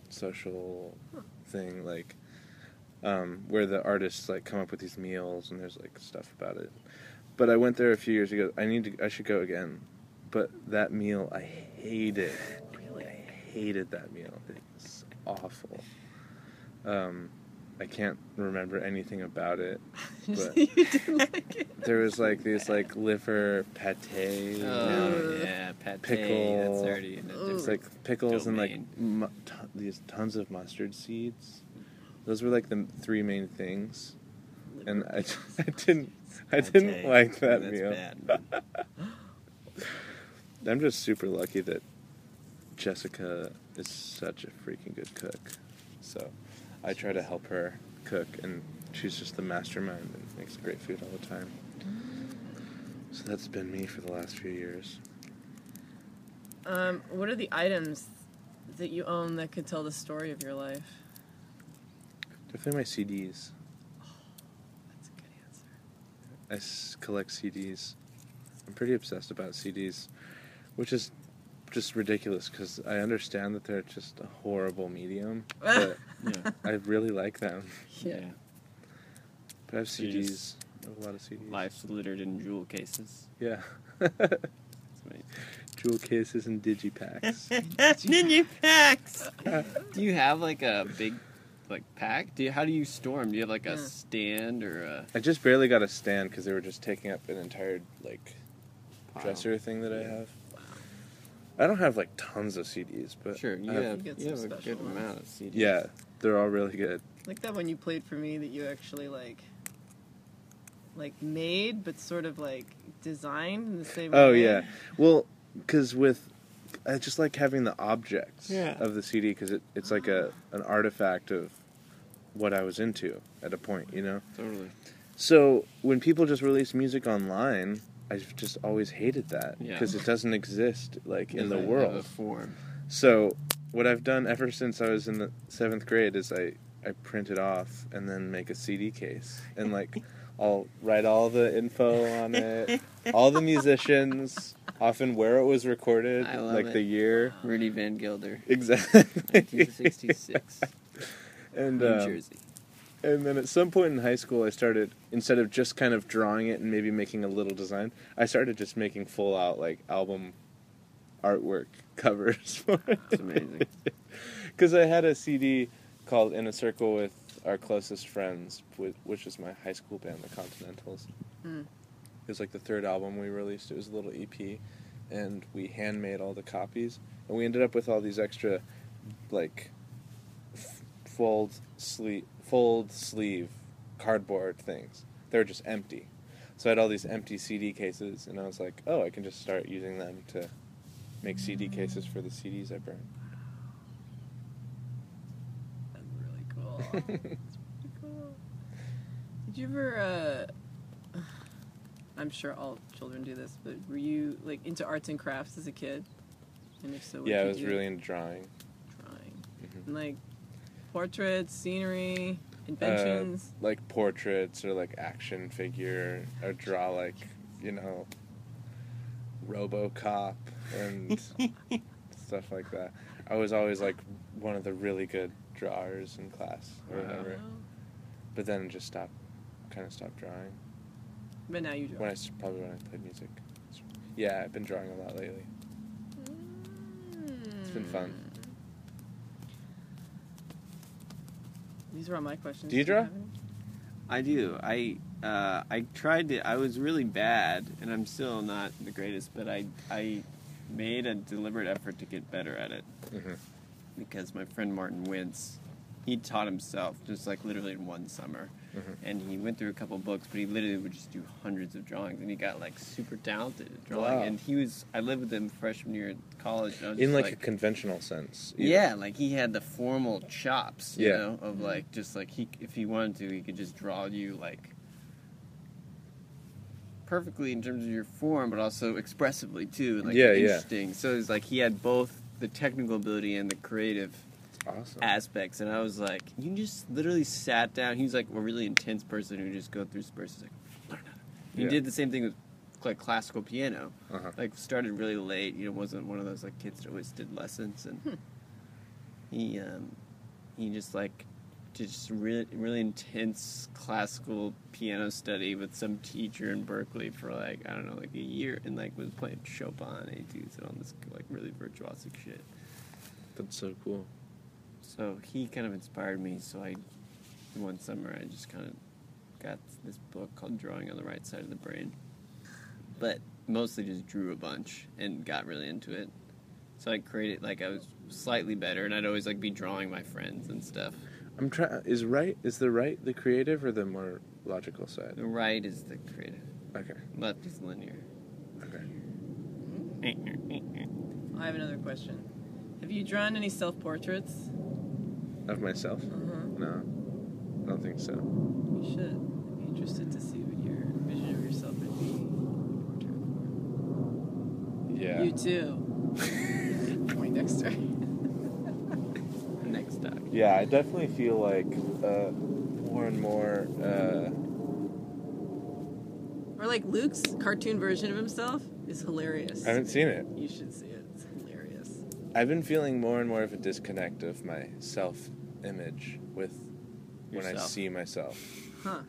social thing, like um, where the artists like come up with these meals and there's like stuff about it. But I went there a few years ago. I need to. I should go again. But that meal, I hated. Really? I hated that meal. It was awful. Um, I can't remember anything about it. But- you didn't like it. There was like these like liver pate. Oh, yeah, pate. Pickle. That's already in a Ooh. It's like pickles and like mu- t- these tons of mustard seeds. Those were like the three main things, and I, I didn't I didn't Pate. like that That's meal. bad. I'm just super lucky that Jessica is such a freaking good cook. So I try to help her cook, and she's just the mastermind and makes great food all the time. So that's been me for the last few years. Um, what are the items that you own that could tell the story of your life? Definitely my CDs. That's a good answer. I s- collect CDs. I'm pretty obsessed about CDs, which is just ridiculous because I understand that they're just a horrible medium, but yeah. I really like them. yeah. But I have So CDs. just- I have a lot of CDs. Life's littered in jewel cases. Yeah. Jewel cases and digipacks. Ninja packs. Do you have like a big like pack? Do you, how do you store them? Do you have like a Yeah. stand or a I just barely got a stand because they were just taking up an entire like pile? dresser thing that I have. I don't have like tons of CDs, but Sure, you I have- have, You get you have a good ones. amount of CDs. yeah, they're all really good. Like that one you played for me that you actually like, like made, but sort of like designed in the same Oh way. yeah, well, because with I just like having the objects Yeah. of the CD because it, it's like a ah. an artifact of what I was into at a point, you know. totally. So when people just release music online, I've just always hated that Yeah. because it doesn't exist like in the world. form. So what I've done ever since I was in the seventh grade is I I print it off and then make a CD case and like I'll write all the info on it, all the musicians, often where it was recorded, I love like it. the year Rudy Van Gelder, exactly, 1966, and New um, Jersey. and then at some point in high school, I started instead of just kind of drawing it and maybe making a little design, I started just making full out like album artwork covers for it. It's amazing. Because I had a CD called "In a Circle with Our Closest Friends," which was my high school band, the Continentals. Hmm. It was like the third album we released. It was a little EP, and we handmade all the copies, and we ended up with all these extra, like, f- fold sleeve, fold sleeve, cardboard things. They were just empty. So I had all these empty CD cases, and I was like, oh, I can just start using them to make CD cases for the CDs I burn. That's really cool. That's really cool. Did you ever? uh I'm sure all children do this, but were you like into arts and crafts as a kid? And if so, what yeah, I was do? really into drawing. drawing, Mhm. and like portraits, scenery, inventions. Uh, like portraits or like action figure or draw like you know RoboCop and stuff like that. I was always like one of the really good drawers in class or Wow. whatever. But then just stopped, kind of stopped drawing. But now you draw. I probably when I played music. Yeah, I've been drawing a lot lately. It's been fun. These are all my questions. Do you have? I do. I uh, I tried to. I was really bad, and I'm still not the greatest. But I I made a deliberate effort to get better at it hmm because my friend Martin Wintz, he taught himself just like literally in one summer, hmm and he went through a couple books, but he literally would just do hundreds of drawings, and he got like super talented at drawing. Wow. And he was. I lived with him freshman year at college. And I was In just like, a conventional sense. either. yeah, like he had the formal chops, you Yeah. know, of like just like he if he wanted to, he could just draw you like perfectly in terms of your form, but also expressively too, and like Yeah, yeah. interesting. So it's like he had both the technical ability and the creative Awesome. aspects, and I was like, you just literally sat down. He was like a really intense person who just go through spurts. He's like, learn how to. He Yeah. did the same thing with like classical piano Uh-huh. like started really late. You know, wasn't one of those like kids that always did lessons, and Hmm. he um, he just like did just really really intense classical piano study with some teacher in Berkeley for like I don't know like a year, and like was playing Chopin etudes and all this like really virtuosic shit. That's so cool. So he kind of inspired me. So I one summer I just kind of got this book called Drawing on the Right Side of the Brain, but mostly just drew a bunch and got really into it. So I created like I was slightly better, and I'd always like be drawing my friends and stuff. I'm trying. Is right? Is the right the creative or the more logical side? The right is the creative, Okay. left is linear. Okay. I have another question. Have you drawn any self portraits? Of myself? Uh-huh. No. I don't think so. You should. I'd be interested to see what your vision of yourself would be. Yeah. You too. Poindexter. Next up. Yeah, I definitely feel like uh, more and more. Uh, Or like Luke's cartoon version of himself is hilarious. I haven't seen it. You should see it. I've been feeling more and more of a disconnect of my self image with when I see myself. Huh.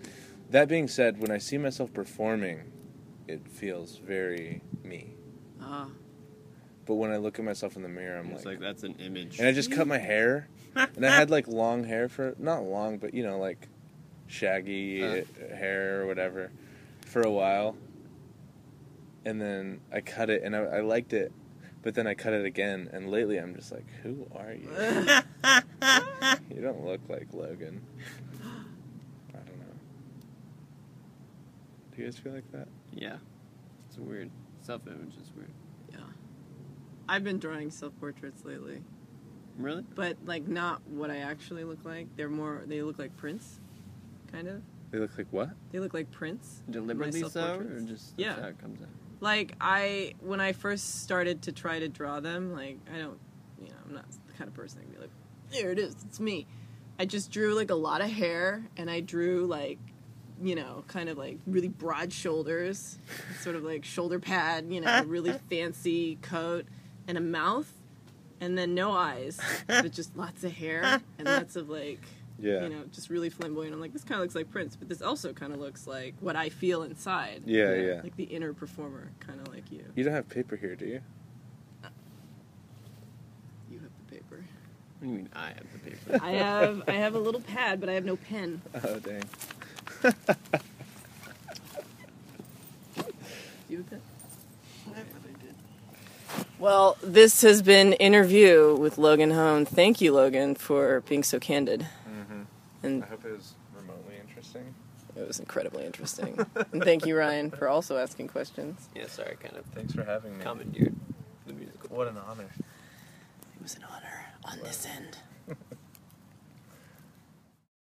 That being said, when I see myself performing, it feels very me. Ah. But when I look at myself in the mirror, I'm It's like, like that's an image. and I just cut my hair, and I had like long hair for not long, but you know like shaggy Uh. hair or whatever for a while, and then I cut it and I, I liked it, but then I cut it again, and lately I'm just like, who are you? you don't look like Logan. I don't know. Do you guys feel like that? yeah, it's weird. Self-image is weird. Yeah. I've been drawing self portraits lately, Really? but like not what I actually look like. They're more. They look like Prince, kind of. They look like what? They look like Prince. Deliberately My so, or self-portraits? just Yeah. that's how it comes out? Like I, when I first started to try to draw them, like I don't, you know, I'm not the kind of person that can be like, there it is, it's me. I just drew like a lot of hair, and I drew like, you know, kind of like really broad shoulders, sort of like shoulder pad, you know, really fancy coat, and a mouth, and then no eyes, but just lots of hair and lots of like Yeah. you know, just really flamboyant. I'm like, this kind of looks like Prince, but this also kind of looks like what I feel inside. Yeah, You know, yeah. Like the inner performer, kind of like you. You don't have paper here, do you? Uh, you have the paper. What do you mean I have the paper? I have, I have a little pad, but I have no pen. Oh dang. Do you have a pen? Well, this has been interview with Logan Hone. Thank you, Logan, for being so candid. And I hope it was remotely interesting. it was incredibly interesting. and thank you, Ryan, for also asking questions. yeah, sorry, kind of Thanks for having me. commandeered the musical. What an honor. It was an honor on this end.